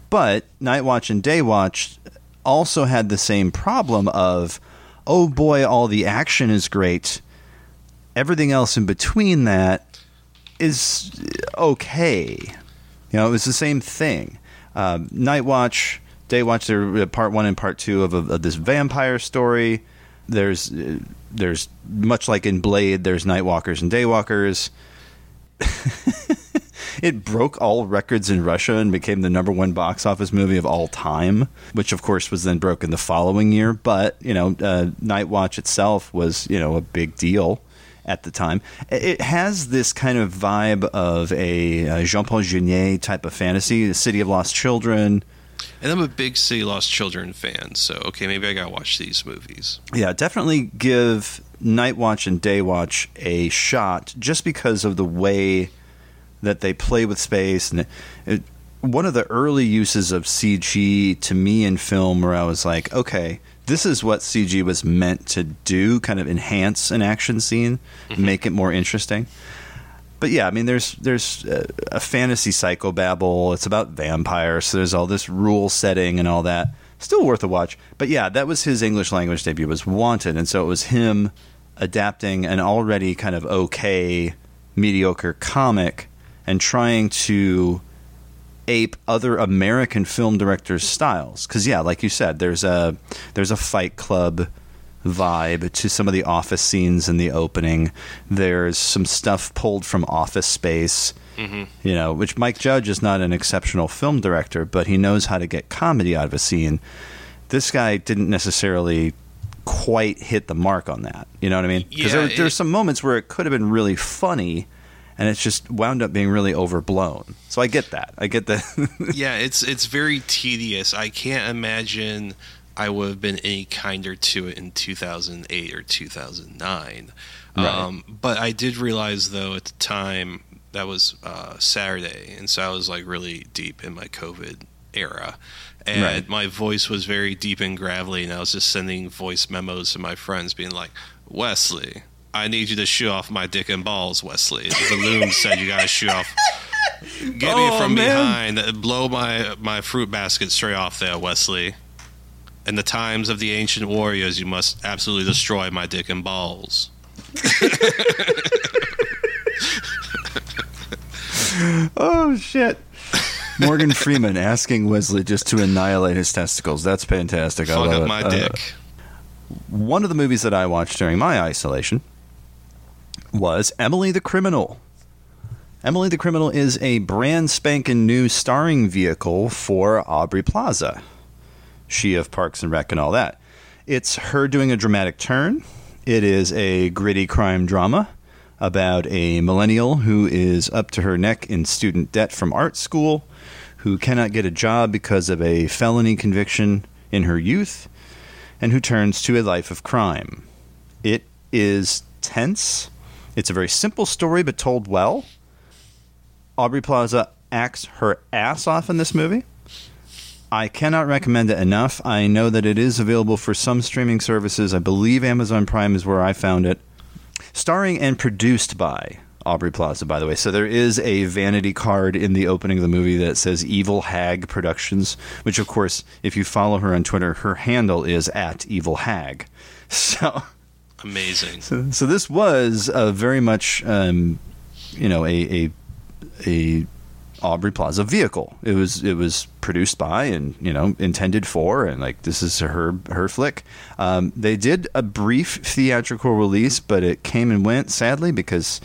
But Night Watch and Day Watch also had the same problem of, oh boy, all the action is great. Everything else in between that is okay. You know, it was the same thing. Um, Night Watch, Day Watch, they're uh, part one and part two of, of, of this vampire story. There's, uh, there's much like in Blade, there's Night Walkers and Day Walkers. it broke all records in Russia and became the number one box office movie of all time, which of course was then broken the following year. But you know, uh, Night Watch itself was you know a big deal at the time. It has this kind of vibe of a Jean Paul Jeunet type of fantasy, the City of Lost Children. And I'm a big City Lost Children fan, so okay, maybe I gotta watch these movies. Yeah, definitely give Night Watch and Day Watch a shot just because of the way that they play with space and it, it, one of the early uses of CG to me in film where I was like, okay, this is what CG was meant to do, kind of enhance an action scene, mm-hmm. make it more interesting. But yeah, I mean, there's there's a, a fantasy psychobabble. It's about vampires, so there's all this rule setting and all that. Still worth a watch. But yeah, that was his English language debut. Was Wanted, and so it was him adapting an already kind of okay, mediocre comic and trying to ape other American film directors' styles. Because yeah, like you said, there's a there's a Fight Club vibe to some of the office scenes in the opening. There's some stuff pulled from Office Space. Mm-hmm. You know, which Mike Judge is not an exceptional film director, but he knows how to get comedy out of a scene. This guy didn't necessarily quite hit the mark on that. You know what I mean? Because Yeah, there, there's some moments where it could have been really funny, and it's just wound up being really overblown. So I get that. I get that. yeah, it's it's very tedious. I can't imagine I would have been any kinder to it in 2008 or 2009. Right. Um, but I did realize though at the time that was uh, Saturday, and so I was like really deep in my COVID era. And Right. my voice was very deep and gravelly, and I was just sending voice memos to my friends, being like, "Wesley, I need you to shoot off my dick and balls, Wesley." The loom said you gotta shoot off Get me Oh, from man. behind. Blow my my fruit basket straight off there, Wesley. In the times of the ancient warriors, you must absolutely destroy my dick and balls. oh shit. Morgan Freeman asking Wesley just to annihilate his testicles. That's fantastic. I Fuck love up it. my Uh, dick. one of the movies that I watched during my isolation was Emily the Criminal. Emily the Criminal is a brand spanking new starring vehicle for Aubrey Plaza. She of Parks and Rec and all that. It's her doing a dramatic turn. It is a gritty crime drama about a millennial who is up to her neck in student debt from art school, who cannot get a job because of a felony conviction in her youth, and who turns to a life of crime. It is tense. It's a very simple story, but told well. Aubrey Plaza acts her ass off in this movie. I cannot recommend it enough. I know that it is available for some streaming services. I believe Amazon Prime is where I found it. Starring and produced by Aubrey Plaza, by the way. So there is a vanity card in the opening of the movie that says Evil Hag Productions, which, of course, if you follow her on Twitter, her handle is at Evil Hag. So. Amazing. So, so this was a very much, um, you know, a, a a Aubrey Plaza vehicle. It was it was produced by and you know intended for, and like this is her her flick. Um, they did a brief theatrical release, but it came and went sadly because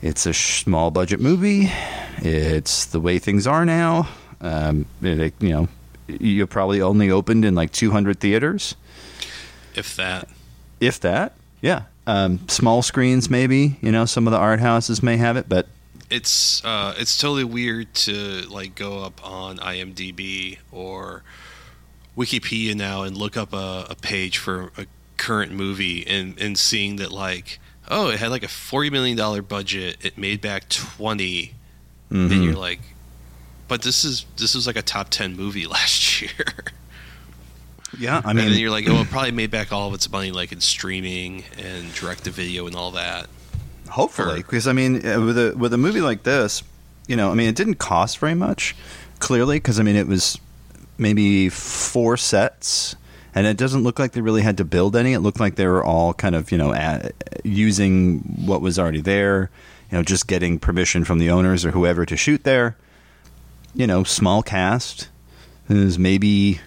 it's a small budget movie. It's the way things are now. Um, it, you know, you probably only opened in like 200 theaters If that. If that. Yeah. Um, small screens, maybe. You know, some of the art houses may have it, but It's uh, it's totally weird to like go up on IMDb or Wikipedia now and look up a, a page for a current movie and, and seeing that like oh it had like a forty million dollar budget it made back 20 Mm-hmm. and you're like but this is this was like a top 10 movie last year yeah, I and then mean, you're like oh it probably made back all of its money like in streaming and direct to video and all that hopefully, Or- because I mean, uh, with a with a movie like this, you know, I mean, it didn't cost very much, clearly, because I mean, it was maybe four sets. And it doesn't look like they really had to build any. It looked like they were all kind of, you know, at, using what was already there. you know, just getting permission from the owners or whoever to shoot there. You know, small cast. There's maybe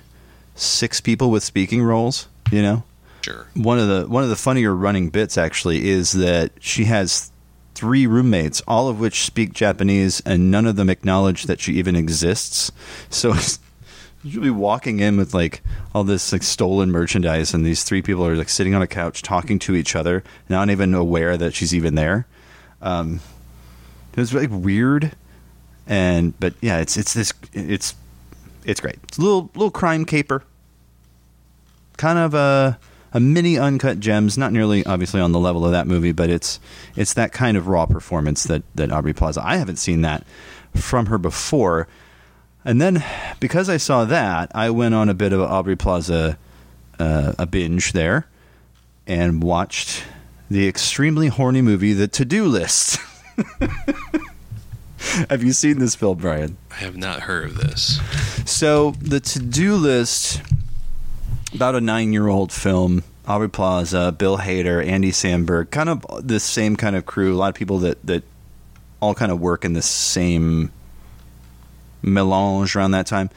six people with speaking roles. You know, Sure. one of the one of the funnier running bits actually is that she has three roommates, all of which speak Japanese, and none of them acknowledge that she even exists. So you'll be walking in with like all this like stolen merchandise, and these three people are like sitting on a couch talking to each other, not even aware that she's even there. Um, it was like weird, and but yeah, it's it's this it's it's great. It's a little little crime caper kind of a a mini uncut gems, not nearly obviously on the level of that movie, but it's it's that kind of raw performance that that Aubrey Plaza. I haven't seen that from her before, and then because I saw that, I went on a bit of Aubrey Plaza uh, a binge there and watched the extremely horny movie The To Do List. Have you seen this film, Brian? I have not heard of this. So the to-do list, about a nine-year-old film. Aubrey Plaza, Bill Hader, Andy Samberg, kind of the same kind of crew. A lot of people that that all kind of work in the same melange around that time.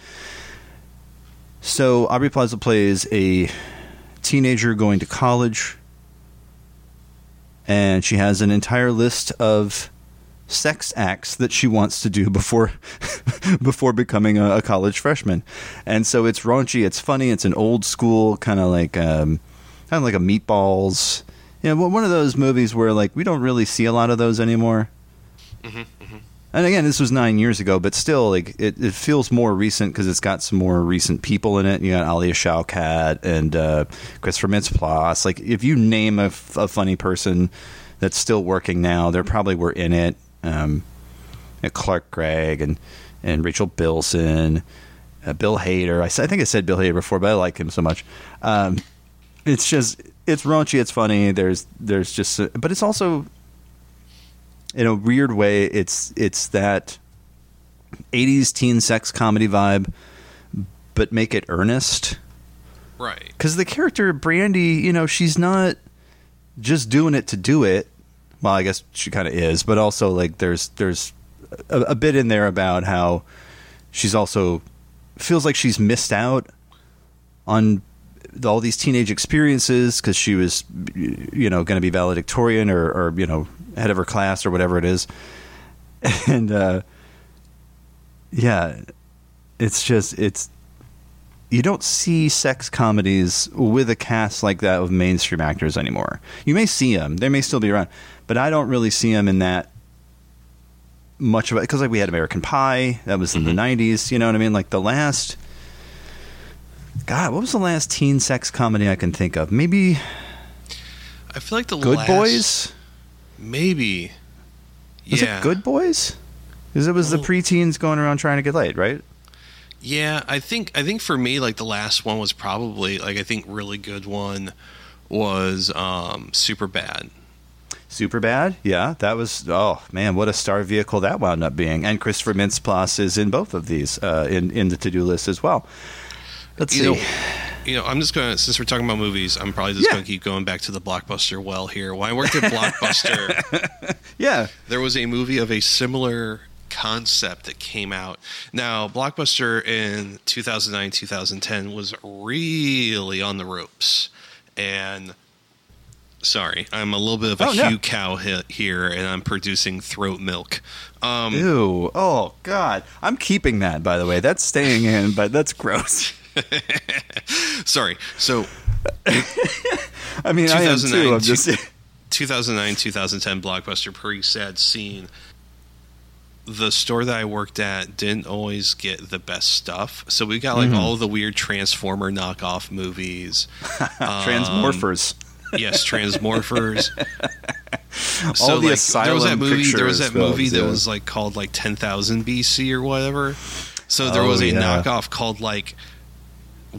So Aubrey Plaza plays a teenager going to college, and she has an entire list of sex acts that she wants to do before before becoming a, a college freshman. And so it's raunchy, it's funny, it's an old school kind of like um, kind of like a meatballs. You know, one of those movies where like we don't really see a lot of those anymore. And again, this was nine years ago, but still, like it, it feels more recent because it's got some more recent people in it. You got Alia Shawkat and uh, Christopher Mintz-Plasse. Like, if you name a, f- a funny person that's still working now, they probably were in it. Um, Clark Gregg and and Rachel Bilson, uh, Bill Hader. I, I, think I said Bill Hader before, but I like him so much. Um, it's just it's raunchy, it's funny. There's there's just, uh, but it's also in a weird way, it's it's that '80s teen sex comedy vibe, but make it earnest. Right. Because the character Brandy, you know, she's not just doing it to do it. Well, I guess she kind of is, but also like there's there's a, a bit in there about how she's also feels like she's missed out on all these teenage experiences because she was, you know, going to be valedictorian or, or you know head of her class or whatever it is, and uh, yeah, it's just it's you don't see sex comedies with a cast like that of mainstream actors anymore. You may see them; they may still be around, but I don't really see them in that much of it because like we had American Pie that was in the '90s. You know what I mean? Like the last. God, what was the last teen sex comedy I can think of? Maybe I feel like the Good last, Boys. Maybe. Was yeah. it Good Boys? Because it was the Well- preteens going around trying to get laid, right? Yeah, I think I think for me, like the last one was probably like I think really good one was um superbad. Superbad, yeah. That was oh man, what a star vehicle that wound up being. And Christopher Mintz-Plasse is in both of these uh, in in the to do list as well. Let's You see. know, you know, I'm just gonna since we're talking about movies, I'm probably just Yeah. gonna keep going back to the blockbuster well here. When I worked at Blockbuster, yeah, there was a movie of a similar concept that came out. Now, Blockbuster in 2009, 2010 was really on the ropes. And sorry, I'm a little bit of a Oh, no. Hugh cow here and I'm producing throat milk. Um, Ew. Oh God. I'm keeping that by the way. That's staying in, but that's gross. sorry. So, I mean, I am too. 2009, I'm just 2009 2010 blockbuster pretty sad scene the store that i worked at didn't always get the best stuff so we got like Mm-hmm. all the weird transformer knockoff movies transmorphers. Yes transmorphers All the there was that movie there was that movie that yeah. was like called like 10000 bc or whatever so there Oh, was a yeah. knockoff called like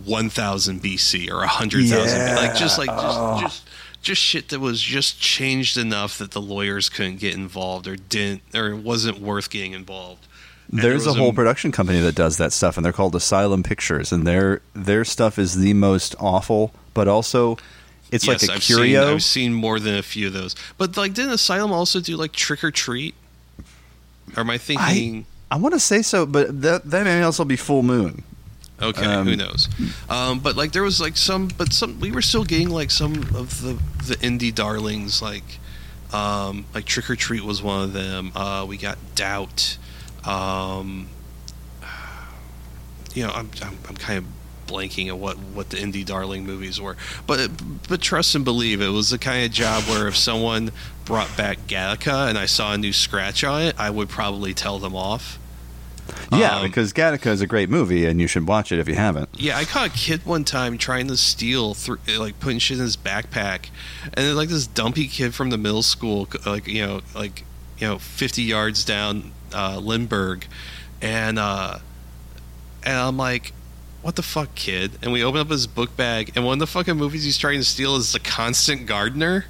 1000 bc or 100000 Yeah. like just like just Oh. just just shit that was just changed enough that the lawyers couldn't get involved or didn't or it wasn't worth getting involved And there There's a was whole production company that does that stuff, and they're called Asylum Pictures, and their their stuff is the most awful, but also It's yes, like a I've curio. Seen, I've seen more than a few of those. But like, didn't Asylum also do like Trick or Treat? Or am I thinking? I want to say so, but that that may also be full moon. Okay, Um, who knows? Um, but like there was like some, but some we were still getting like some of the the indie darlings like um, like Trick or Treat was one of them. Uh, we got Doubt. Um, you know, I'm, I'm I'm kind of blanking at what what the indie darling movies were, but but trust and believe it was the kind of job where if someone brought back Gattaca and I saw a new scratch on it, I would probably tell them off. Yeah, Um, because Gattaca is a great movie, and you should watch it if you haven't. Yeah, I caught a kid one time trying to steal, through, like putting shit in his backpack, and then like this dumpy kid from the middle school, like you know, like you know, fifty yards down uh, Lindbergh, and uh, and I'm like, what the fuck, kid? And we open up his book bag, and one of the fucking movies he's trying to steal is The Constant Gardener.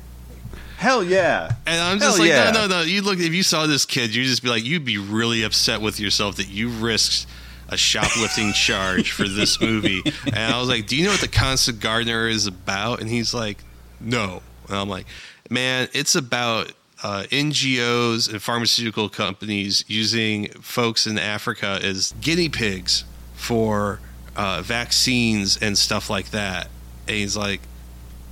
Hell yeah! And I'm just Hell like, yeah. no, no, no. You look, if you saw this kid, you'd just be like, you'd be really upset with yourself that you risked a shoplifting charge for this movie. And I was like, do you know what the Constant Gardener is about? And he's like, no. And I'm like, man, it's about uh, NGOs and pharmaceutical companies using folks in Africa as guinea pigs for uh, vaccines and stuff like that. And he's like,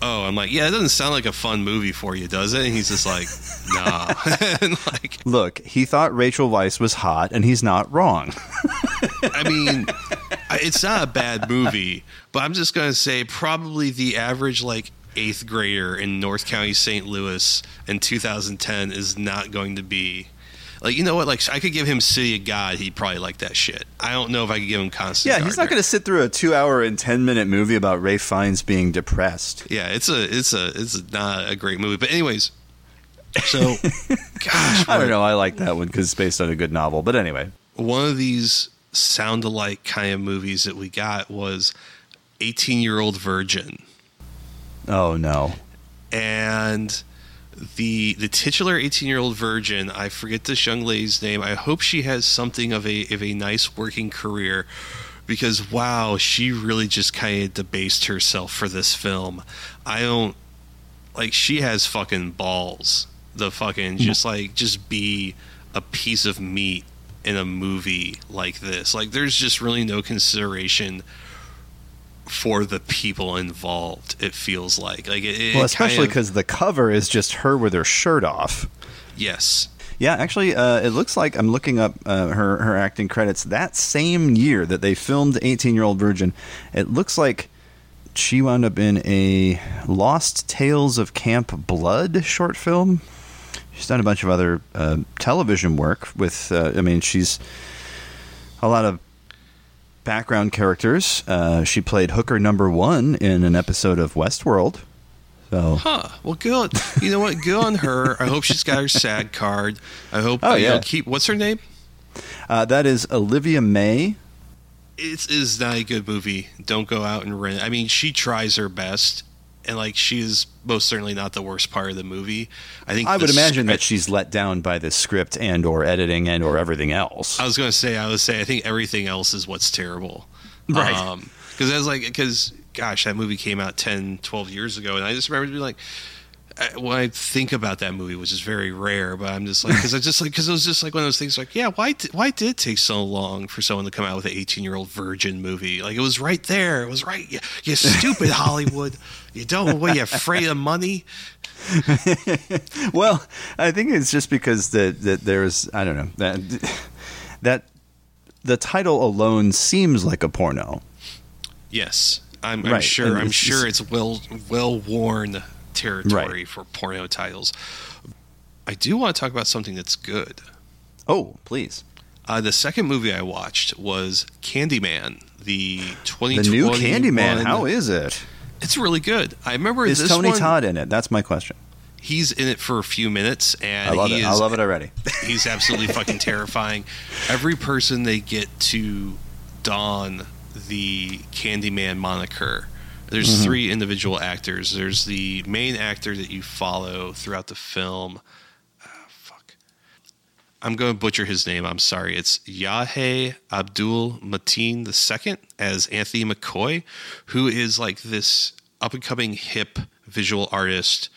oh, I'm like, yeah, it doesn't sound like a fun movie for you, does it? And he's just like, nah. and like, Look, he thought Rachel Weisz was hot, and he's not wrong. I mean, it's not a bad movie, but I'm just gonna say probably the average like eighth grader in North County, St. Louis in 2010 is not going to be. Like you know what? Like I could give him City of God, he'd probably like that shit. I don't know if I could give him Constant. yeah, he's not going to sit through a two-hour and ten-minute movie about Ralph Fiennes being depressed. Yeah, it's a it's a it's not a great movie. But anyways, so gosh, I don't know. I like that one because it's based on a good novel. But anyway, one of these sound alike kind of movies that we got was 18 year old virgin oh no, and the the titular 18 year old virgin i forget this young lady's name i hope she has something of a of a nice working career because wow she really just kind of debased herself for this film. I don't like she has fucking balls. The fucking just like just be a piece of meat in a movie like this. Like there's just really no consideration for the people involved it feels like like it, it well, especially because the cover is just her with her shirt off. yes Yeah, actually, uh, it looks like I'm looking up uh, her her acting credits. That same year that they filmed 18 Year Old Virgin, it looks like she wound up in a Lost Tales of Camp Blood short film. She's done a bunch of other uh, television work with. Uh, I mean, she's a lot of background characters. Uh, she played Hooker Number One in an episode of Westworld. So Huh. Well, good. You know what? Good on her. I hope she's got her SAG card. I hope. Oh, know, yeah. keep. What's her name? uh, that is Olivia May. It is not a good movie. Don't go out and rent. it. I mean, she tries her best, and like she is most certainly not the worst part of the movie. I think I would imagine that she's let down by the script and or editing and or everything else. I was going to say. I would say. I think everything else is what's terrible. Right. Um, because I was like, because gosh, that movie came out 10, 12 years ago, and I just remember being like. I- When I think about that movie, which is very rare, but I'm just like, because I just like, because it was just like one of those things. Like, yeah, why, di- why did it take so long for someone to come out with an 18 year old virgin movie? Like, it was right there. It was right. You, you stupid Hollywood. You don't. What? You afraid of money? well, I think it's just because that that there's I don't know that that the title alone seems like a porno. Yes, I'm, I'm sure. and I'm it's sure it's well well worn territory Right. for porno titles. I do want to talk about something that's good. Oh, please. Uh, the second movie I watched was Candyman, the The new Candyman, how is it? It's really good. I remember Is this Tony one, Todd in it? That's my question. He's in it for a few minutes, and I love he it. is I love it already. he's absolutely fucking terrifying. Every person they get to don the Candyman moniker. There's Mm-hmm. three individual actors. There's the main actor that you follow throughout the film. I'm going to butcher his name. I'm sorry. It's Yahya Abdul Mateen II as Anthony McCoy, who is like this up and coming hip visual artist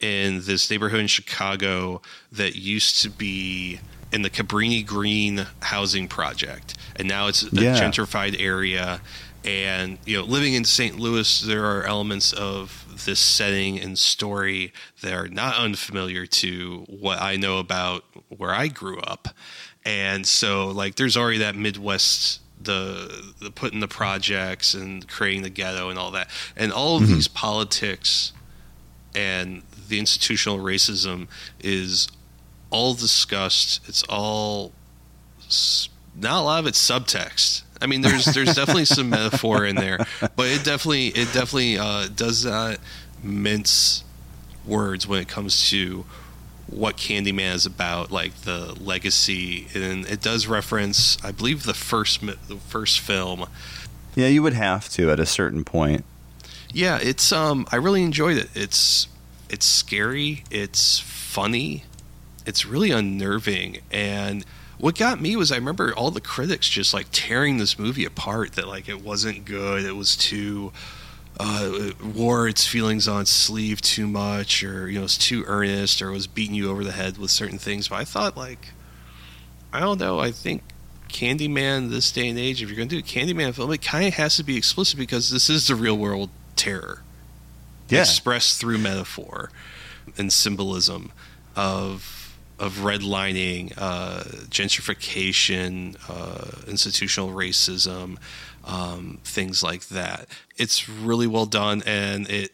in this neighborhood in Chicago that used to be in the Cabrini Green housing project, and now it's a Yeah. gentrified area. And you know, living in St. Louis, there are elements of this setting and story that are not unfamiliar to what I know about where I grew up. And so, like, there's already that Midwest the the putting the projects and creating the ghetto and all that, and all of mm-hmm. these politics and the institutional racism is all discussed. It's all not a lot of it's subtext. I mean, there's there's definitely some metaphor in there, but it definitely it definitely uh, does not mince words when it comes to what Candyman is about, like the legacy, and it does reference, I believe, the first the first film. Yeah, you would have to at a certain point. Yeah, it's um, I really enjoyed it. It's it's scary, it's funny, it's really unnerving, and what got me was I remember all the critics just like tearing this movie apart that like it wasn't good, it was too uh, it wore its feelings on its sleeve too much, or you know, it's too earnest, or was beating you over the head with certain things. But I thought, like, I don't know. I think Candyman this day and age, if you're going to do a Candyman film, it kind of has to be explicit because this is the real world terror Yeah. expressed through metaphor and symbolism of of redlining, uh, gentrification, uh, institutional racism, um, things like that. It's really well done, and it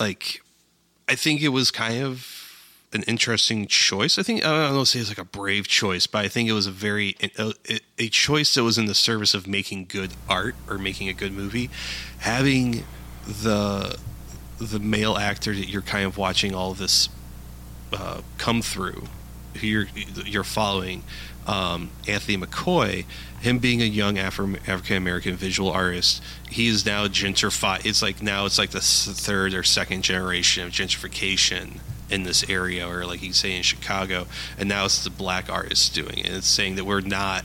like I think it was kind of an interesting choice. I think I don't know say it's like a brave choice, but I think it was a very a, a choice that was in the service of making good art or making a good movie. Having the the male actor that you're kind of watching all of this uh, come through, who you're you're following, um, Anthony McCoy, him being a young African American visual artist, he is now gentrified. It's like now it's like the third or second generation of gentrification in this area, or like you say in Chicago, and now it's the black artists doing it. It's saying that we're not.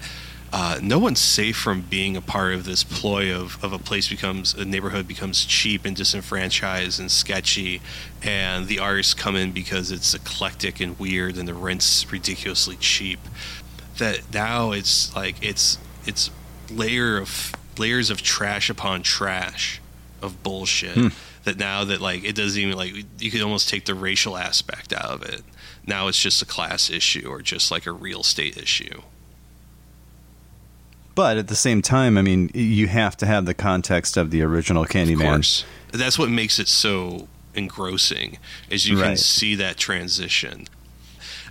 Uh, no one's safe from being a part of this ploy of, of a place becomes a neighborhood becomes cheap and disenfranchised and sketchy and the artists come in because it's eclectic and weird and the rent's ridiculously cheap. That now it's like it's it's layer of layers of trash upon trash of bullshit that now that like it doesn't even like you could almost take the racial aspect out of it. Now it's just a class issue or just like a real estate issue But at the same time, I mean, you have to have the context of the original Of Candyman. course. That's what makes it so engrossing, is you can see that transition.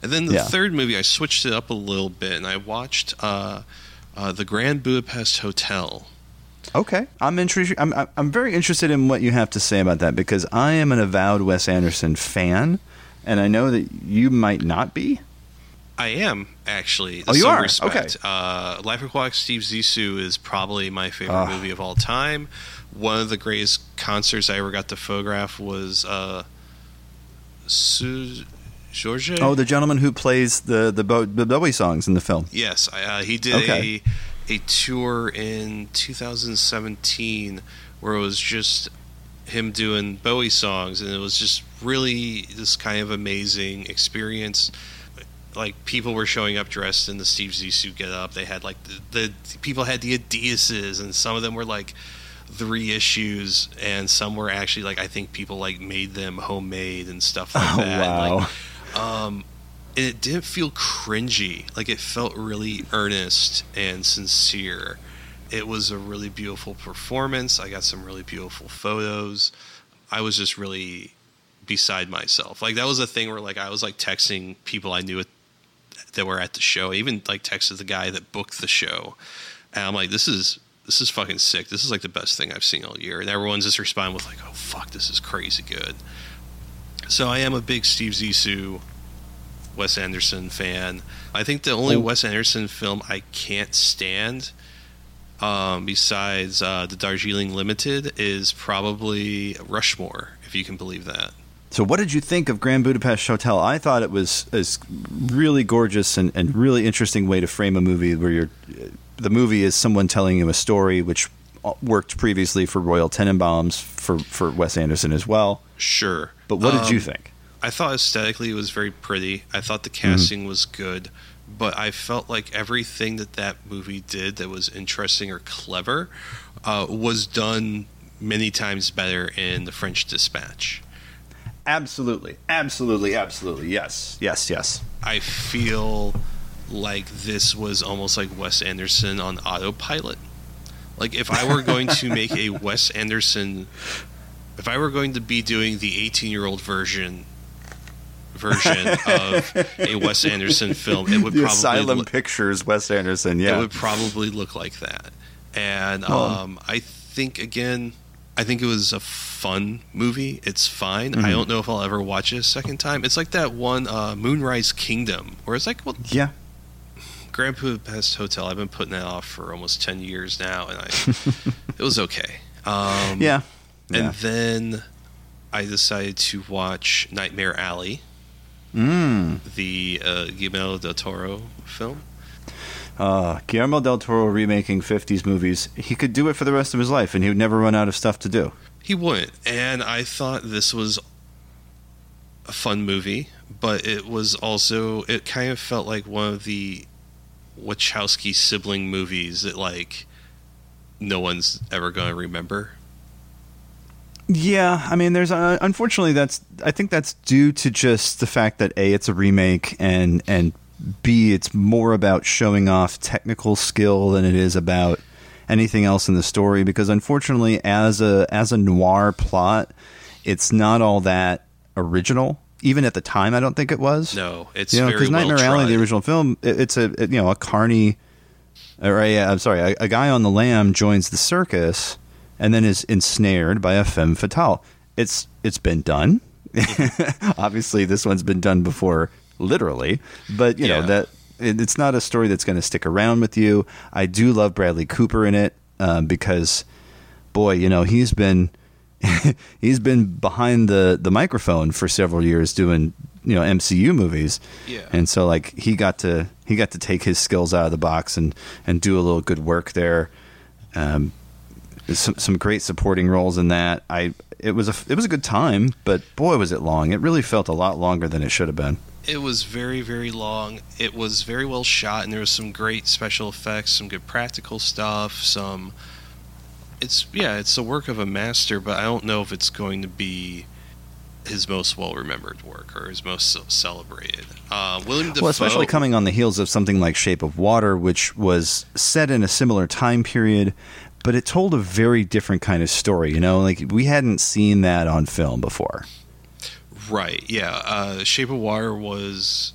And then the Yeah. third movie, I switched it up a little bit, and I watched uh, uh, the Grand Budapest Hotel. Okay, I'm interested. I'm I'm- I'm very interested in what you have to say about that because I am an avowed Wes Anderson fan, and I know that you might not be. I am actually. Oh, you are? Respect. Uh, Life Aquatic Steve Zissou is probably my favorite Ah. movie of all time. One of the greatest concerts I ever got to photograph was uh, Su- George. Oh, the gentleman who plays the the, Bo- the Bowie songs in the film. Yes, uh, he did Okay. a a tour in 2017 where it was just him doing Bowie songs, and it was just really this kind of amazing experience. Like people were showing up dressed in the Steve Zissou get up. They had like the, the people had the Adidases, and some of them were like three issues, and some were actually like I think people like made them homemade and stuff like Oh, that. Wow. like, um, and it didn't feel cringy. Like it felt really earnest and sincere. It was a really beautiful performance. I got some really beautiful photos. I was just really beside myself. Like that was a thing where like I was like texting people I knew at, that were at the show. I even like texted the guy that booked the show, and I'm like, this is this is fucking sick. This is like the best thing I've seen all year. And everyone's just responding with like, oh fuck, this is crazy good. So I am a big Steve Zissou, Wes Anderson fan. I think the only Oh. Wes Anderson film I can't stand, um, besides uh, the Darjeeling Limited, is probably Rushmore, if you can believe that. So, what did you think of Grand Budapest Hotel? I thought it was a really gorgeous and, and really interesting way to frame a movie where you're, the movie is someone telling you a story, which worked previously for Royal Tenenbaums for, for Wes Anderson as well. Sure. But what did you Um, think? I thought aesthetically it was very pretty. I thought the Mm-hmm. casting was good, but I felt like everything that that movie did that was interesting or clever uh, was done many times better in The French Dispatch. Absolutely, absolutely, absolutely. Yes, yes, yes. I feel like this was almost like Wes Anderson on autopilot. Like if I were going to make a Wes Anderson, if I were going to be doing the 18-year-old version version of a Wes Anderson film, it would The probably Asylum look- Pictures, Wes Anderson. Yeah, it would probably look like that. And um, I think again, I think it was a fun movie. It's fine. Mm-hmm. I don't know if I'll ever watch it a second time. It's like that one uh, Moonrise Kingdom, where it's like, well, yeah. Grand Budapest Hotel. I've been putting that off for almost ten years now, and I it was okay. Um, Yeah. and then I decided to watch Nightmare Alley, Mm. the uh, Guillermo del Toro film. Uh, Guillermo del Toro remaking 50s movies. He could do it for the rest of his life, and he would never run out of stuff to do. He wouldn't, and I thought this was a fun movie, but it was also it kind of felt like one of the Wachowski sibling movies that like no one's ever going to remember. Yeah, I mean, there's uh, unfortunately that's I think that's due to just the fact that a it's a remake and and b it's more about showing off technical skill than it is about anything else in the story. Because unfortunately as a as a noir plot it's not all that original. Even at the time I don't think it was. No, it's you know because Nightmare well Alley the original film it, it's a it- you know a carny uh, or a, I'm sorry a, a guy on the lam joins the circus and then is ensnared by a femme fatale. It's it's been done. Obviously this one's been done before literally but you know that it, it's not a story that's going to stick around with you I do love Bradley Cooper in it um, because boy you know he's been he's been behind the the microphone for several years doing you know MCU movies. Yeah. And so like he got to he got to take his skills out of the box and and do a little good work there. Um some some great supporting roles in that. I it was a it was a good time, but boy was it long. It really felt a lot longer than it should have been. It was very, very long. It was very well shot, and there was some great special effects, some good practical stuff. Some, it's yeah, it's the work of a master, but I don't know if it's going to be his most well remembered work or his most celebrated. Uh, William Dafoe, Well, especially coming on the heels of something like Shape of Water, which was set in a similar time period, but it told a very different kind of story. You know, like we hadn't seen that on film before. Right. Yeah. Uh, Shape of Water was,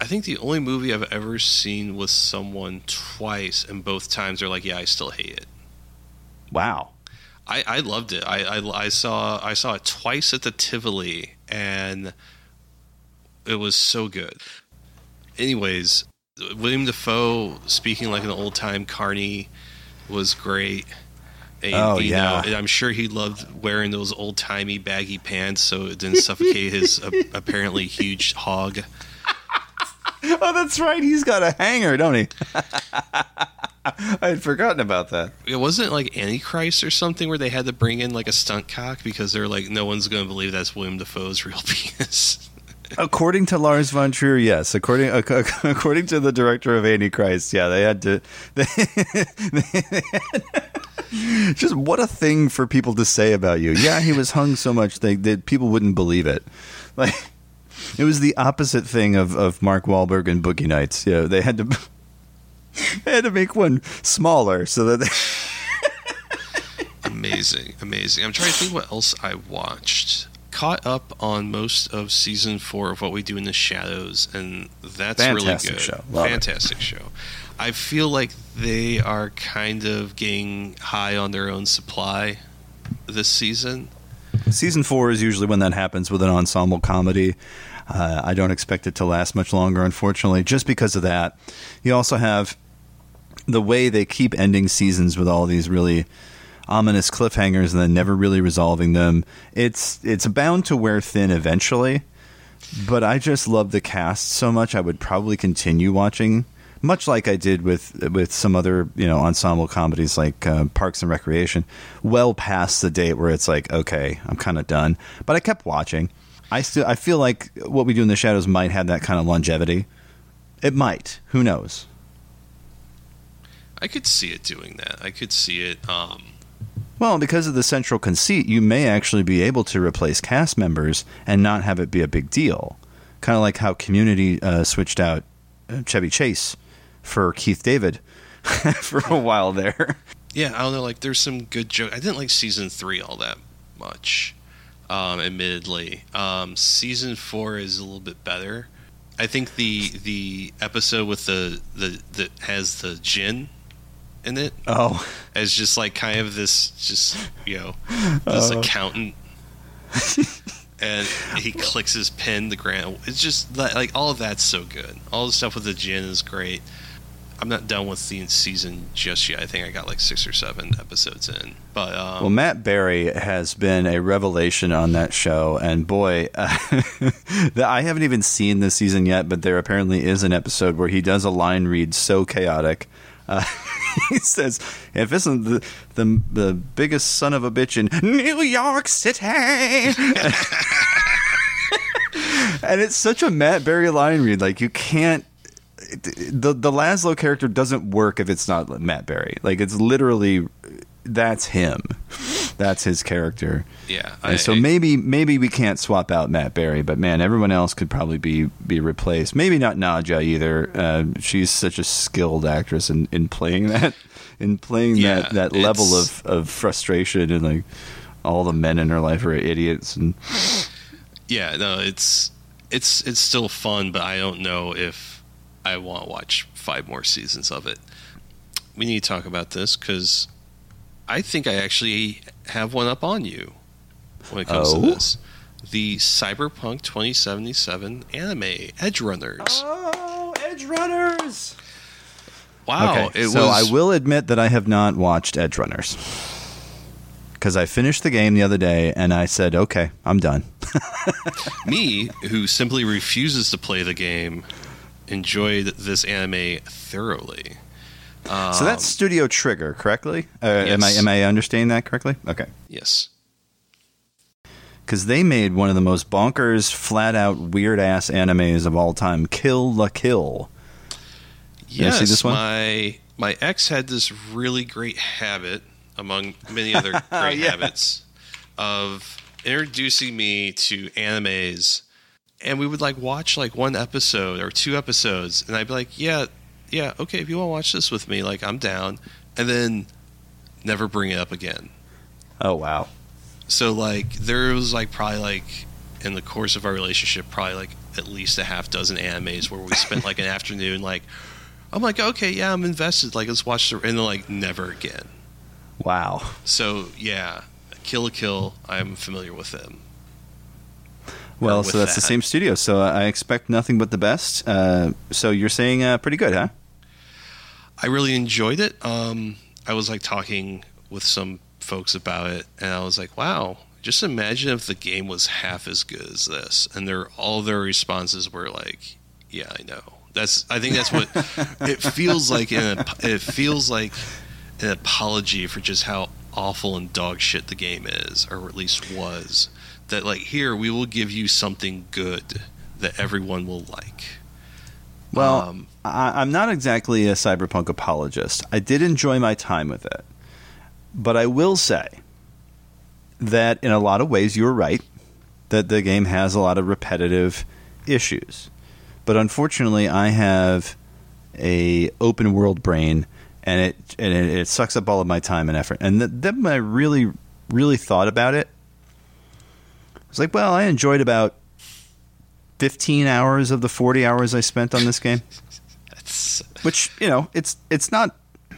I think, the only movie I've ever seen with someone twice, and both times they're like, "Yeah, I still hate it." Wow. I, I loved it. I, I, I saw I saw it twice at the Tivoli, and it was so good. Anyways, William Dafoe speaking like an old time carny was great. And, Oh, you yeah. know, I'm sure he loved wearing those old timey baggy pants so it didn't suffocate his uh, apparently huge hog. Oh, that's right. He's got a hanger, don't he? I had forgotten about that. It wasn't like Antichrist or something where they had to bring in like a stunt cock because they're like, no one's going to believe that's William Dafoe's real penis. According to Lars von Trier, yes. According according to the director of Antichrist, yeah, they had to. They, they had- just what a thing for people to say about you. Yeah, he was hung so much they, that people wouldn't believe it. Like it was the opposite thing of, of Mark Wahlberg and Boogie Nights. Yeah, they had to they had to make one smaller so that they, amazing, amazing. I'm trying to think what else I watched. Caught up on most of season four of What We Do in the Shadows, and that's really good. show. Love it. Fantastic show. I feel like they are kind of getting high on their own supply this season. Season four is usually when that happens with an ensemble comedy. Uh, I don't expect it to last much longer, unfortunately, just because of that. You also have the way they keep ending seasons with all these really ominous cliffhangers and then never really resolving them. It's it's bound to wear thin eventually. But I just love the cast so much. I would probably continue watching much like I did with with some other you know ensemble comedies like uh, Parks and Recreation, well past the date where it's like, okay, I'm kind of done. But I kept watching. I still I feel like what we do in the shadows might have that kind of longevity. It might. Who knows? I could see it doing that. I could see it. Um, Well, because of the central conceit, you may actually be able to replace cast members and not have it be a big deal. Kind of like how Community uh, switched out uh, Chevy Chase for Keith David for a while there. yeah, I don't know. Like, there's some good joke. I didn't like season three all that much, um, admittedly. Um, season four is a little bit better. I think the the episode with the the that has the djinn in it Oh, as just like kind of this just you know this accountant. And he clicks his pen the grant it's just that, like all of that's so good. All the stuff with the djinn is great. I'm not done with the season just yet. I think i got like six or seven episodes in. But um, well, Matt Berry has been a revelation on that show, and boy, uh, I haven't even seen this season yet, but there apparently is an episode where he does a line read so chaotic. Uh, he says, "If isn't the, the the biggest son of a bitch in New York City," and it's such a Matt Berry line read. Like you can't. The the Laszlo character doesn't work if it's not Matt Berry. Like it's literally that's him. That's his character. yeah And so maybe maybe we can't swap out Matt Berry, but man, everyone else could probably be be replaced. Maybe not Nadja either. Uh, she's such a skilled actress in, in playing that in playing Yeah, that, that level of, of frustration and like all the men in her life are idiots and yeah no it's it's it's still fun but i don't know if i want to watch five more seasons of it we need to talk about this because i think i actually have one up on you when it comes Oh? to this the cyberpunk 2077 anime edgerunners Oh, Edgerunners. wow okay, it so was I will admit that I have not watched Edgerunners. Because I finished the game the other day and I said, okay, I'm done. me who simply refuses to play the game enjoyed this anime thoroughly so that's Studio Trigger, correctly? Uh, Am I am I understanding that correctly? Okay. yes because they made one of the most bonkers, flat out, weird ass animes of all time, Kill la Kill. Yes, see this one? my my ex had this really great habit, among many other great Yeah. habits, of introducing me to animes, and we would like watch like one episode or two episodes, and I'd be like, yeah, yeah, okay, if you want to watch this with me, like I'm down, and then never bring it up again. Oh wow! So like there was like probably like in the course of our relationship probably like at least a half dozen animes where we spent like an afternoon like I'm like okay yeah I'm invested like let's watch the and then like never again. Wow. So yeah, Kill la Kill I'm familiar with them. Well, with so that's the same studio. So I expect nothing but the best. Uh, so you're saying uh, pretty good, huh? I really enjoyed it. Um, I was like talking with some folks about it, and I was like, "Wow, just imagine if the game was half as good as this." And their all their responses were like, "Yeah, I know." That's I think that's what it feels like. In a, it feels like an apology for just how awful and dog shit the game is, or at least was. That like here we will give you something good that everyone will like. Well, Um, I, I'm not exactly a cyberpunk apologist. I did enjoy my time with it, but I will say that in a lot of ways you're right that the game has a lot of repetitive issues. But unfortunately, I have a open world brain, and it and it, it sucks up all of my time and effort. And th- then when I really really thought about it, I was like, well, I enjoyed about 15 hours of the 40 hours I spent on this game which you know it's it's not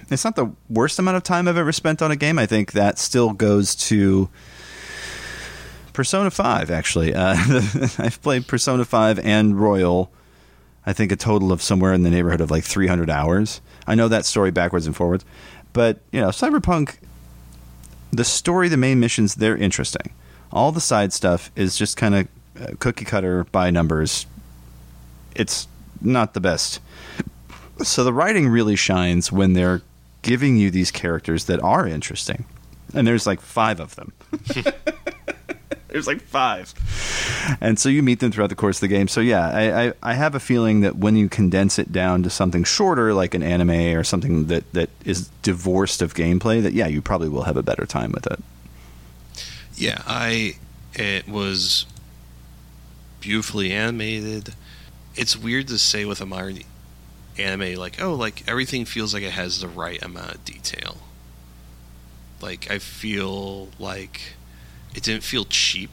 it's not the worst amount of time I've ever spent on a game. I think that still goes to Persona Five. Actually, uh, I've played Persona Five and Royal. I think a total of somewhere in the neighborhood of like 300 hours. I know that story backwards and forwards, but you know, Cyberpunk. The story, the main missions, they're interesting. All the side stuff is just kind of cookie cutter by numbers. It's not the best So the writing really shines when they're giving you these characters that are interesting. And there's like five of them. there's like five. And so you meet them throughout the course of the game. So yeah, I, I, I have a feeling that when you condense it down to something shorter, like an anime or something that, that is divorced of gameplay, that yeah, you probably will have a better time with it. Yeah, I it was beautifully animated. It's weird to say with a modern anime like, oh, like everything feels like it has the right amount of detail. Like I feel like it didn't feel cheap.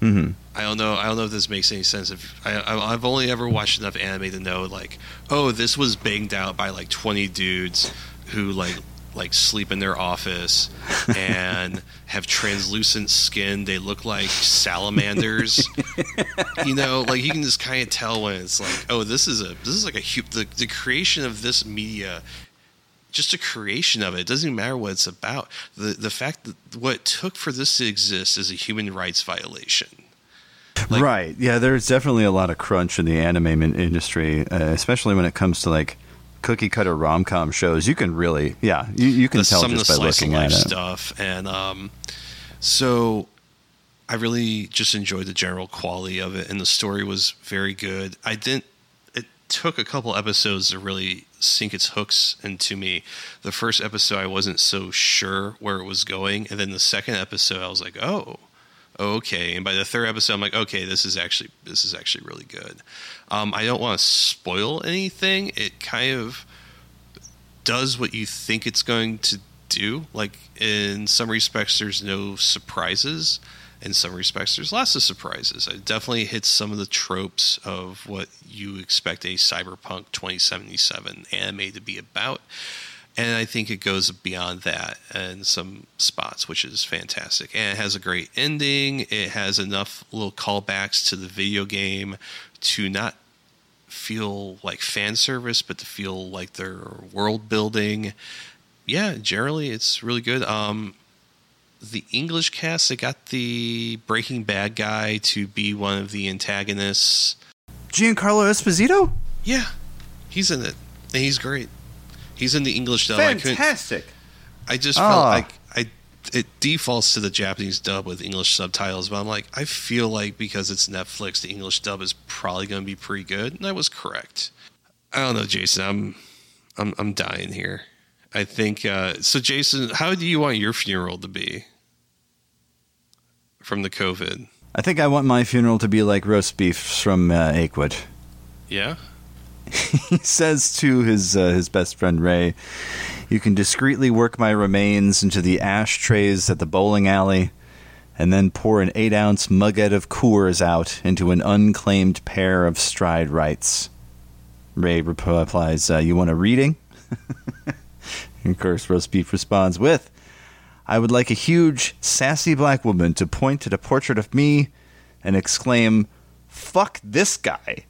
Mm-hmm. I don't know. I don't know if this makes any sense. If I, I've only ever watched enough anime to know, like, oh, this was banged out by like twenty dudes who like like sleep in their office and have translucent skin. They look like salamanders. you know, like you can just kind of tell when it's like, oh, this is a this is like a hu- the the creation of this media. Just a creation of it. It doesn't even matter what it's about. The the fact that what it took for this to exist is a human rights violation. Like- right. Yeah, there's definitely a lot of crunch in the anime industry, uh, especially when it comes to like cookie cutter rom com shows. You can really, yeah, you, you can the, tell just by looking at it. stuff, and um, so I really just enjoyed the general quality of it, and the story was very good. I didn't. It took a couple episodes to really sink its hooks into me. The first episode, I wasn't so sure where it was going, and then the second episode, I was like, oh. Okay, and by the third episode, I'm like, okay, this is actually this is actually really good. Um, I don't want to spoil anything. It kind of does what you think it's going to do. Like in some respects, there's no surprises. In some respects, there's lots of surprises. It definitely hits some of the tropes of what you expect a cyberpunk 2077 anime to be about. And I think it goes beyond that in some spots, which is fantastic. And it has a great ending. It has enough little callbacks to the video game to not feel like fan service, but to feel like they're world building. Yeah, generally it's really good. Um, the English cast, they got the Breaking Bad guy to be one of the antagonists. Giancarlo Esposito? Yeah, he's in it, and he's great. He's in the English dub. I Fantastic. I just Ah. felt like I it defaults to the Japanese dub with English subtitles, but I'm like, I feel like because it's Netflix, the English dub is probably going to be pretty good, and I was correct. I don't know, Jason. I'm I'm I'm dying here. I think uh, so. Jason, how do you want your funeral to be from the COVID? I think I want my funeral to be like roast beef from uh, Achewood. Yeah, he says to his uh, his best friend Ray, "You can discreetly work my remains into the ashtrays at the bowling alley, and then pour an eight ounce mugget of Coors out into an unclaimed pair of Stride Rites." Ray replies, uh, "You want a reading?" and of course, roast beef responds with. I would like a huge, sassy black woman to point at a portrait of me and exclaim, Fuck this guy.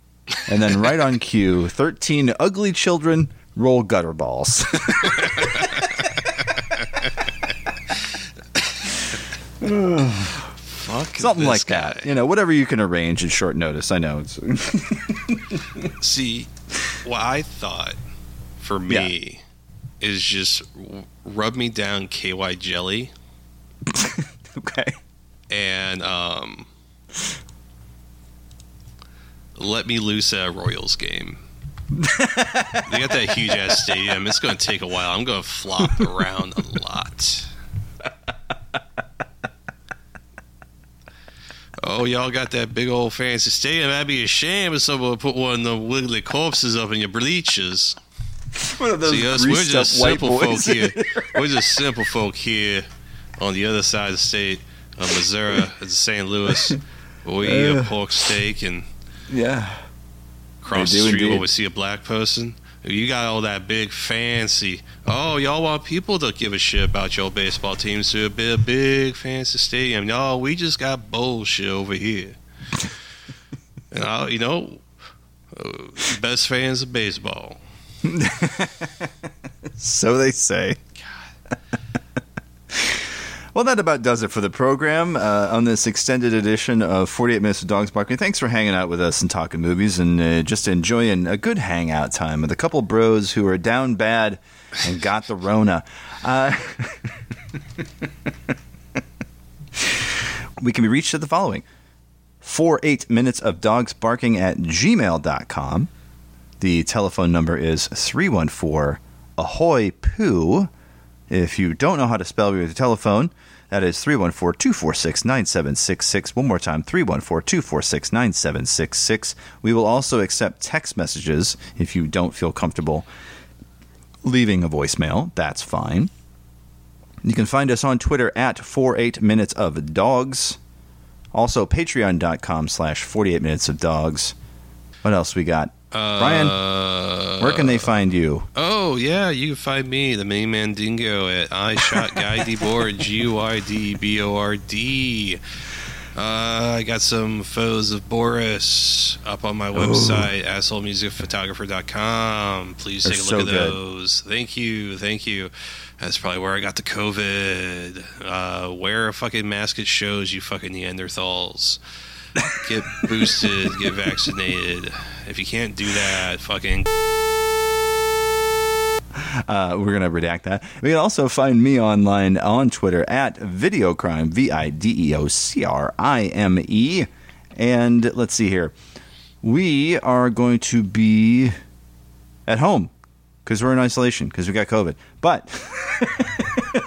And then, right on cue, 13 ugly children roll gutter balls. fuck Something like guy. that. You know, whatever you can arrange in short notice. I know. It's, See, what I thought for me is just rub me down KY jelly okay. and um, let me loose at a Royals game. they got that huge ass stadium. It's going to take a while. I'm going to flop around a lot. Oh, y'all got that big old fancy stadium. That'd be a shame if someone put one of the wiggly corpses up in your bleachers. One of those See us, we're just simple folk here. We're just simple folk here on the other side of the state of Missouri, at St. Louis. We eat a uh. pork steak and yeah. cross the street where indeed. we see a black person. You got all that big fancy. Oh, y'all want people to give a shit about your baseball team, so be a big big fancy stadium. No, we just got bullshit over here. and I, you know, uh, best fans of baseball. So they say. Well, that about does it for the program uh, on this extended edition of 48 Minutes of Dogs Barking. Thanks for hanging out with us and talking movies and uh, just enjoying a good hangout time with a couple bros who are down bad and got the Rona. Uh, we can be reached at the following 48 Minutes of Dogs Barking at gmail.com. The telephone number is 314 Ahoy Poo. If you don't know how to spell your telephone, that is 314 246 9766. One more time 314 246 9766. We will also accept text messages if you don't feel comfortable leaving a voicemail. That's fine. You can find us on Twitter at 48 Minutes of Dogs. Also, patreon.com slash 48 Minutes of Dogs. What else we got? Brian, Uh, where can they find you? Oh yeah, you can find me, the main man Dingo, at I shot Guy Debord, G U I D B O R D. Uh, I got some photos of Boris up on my website, assholemusicphotographer.com. Please They're take a look so at good. those. Thank you, thank you. That's probably where I got the COVID. Uh, wear a fucking mask at shows, you fucking Neanderthals. Get boosted, get vaccinated. If you can't do that, fucking Uh, we're to redact that. You can also find me online on Twitter at Videocrime, V I D E O C R I M E. And let's see here. We are going to be at home because we're in isolation because we got COVID. But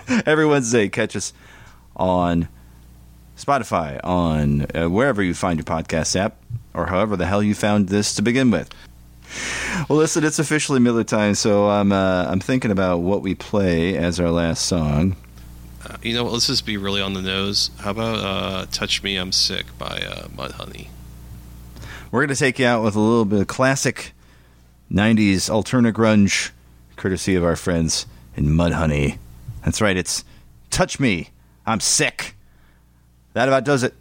every Wednesday, catch us on Spotify, on uh, wherever you find your podcast app, or however the hell you found this to begin with. Well, listen, it's officially Miller time, so I'm uh, I'm thinking about what we play as our last song. Uh, you know what? Let's just be really on the nose. How about uh, "Touch Me, I'm Sick" by uh, Mudhoney? We're going to take you out with a little bit of classic '90s alternative grunge, courtesy of our friends in Mudhoney. That's right, it's "Touch Me, I'm Sick." That about does it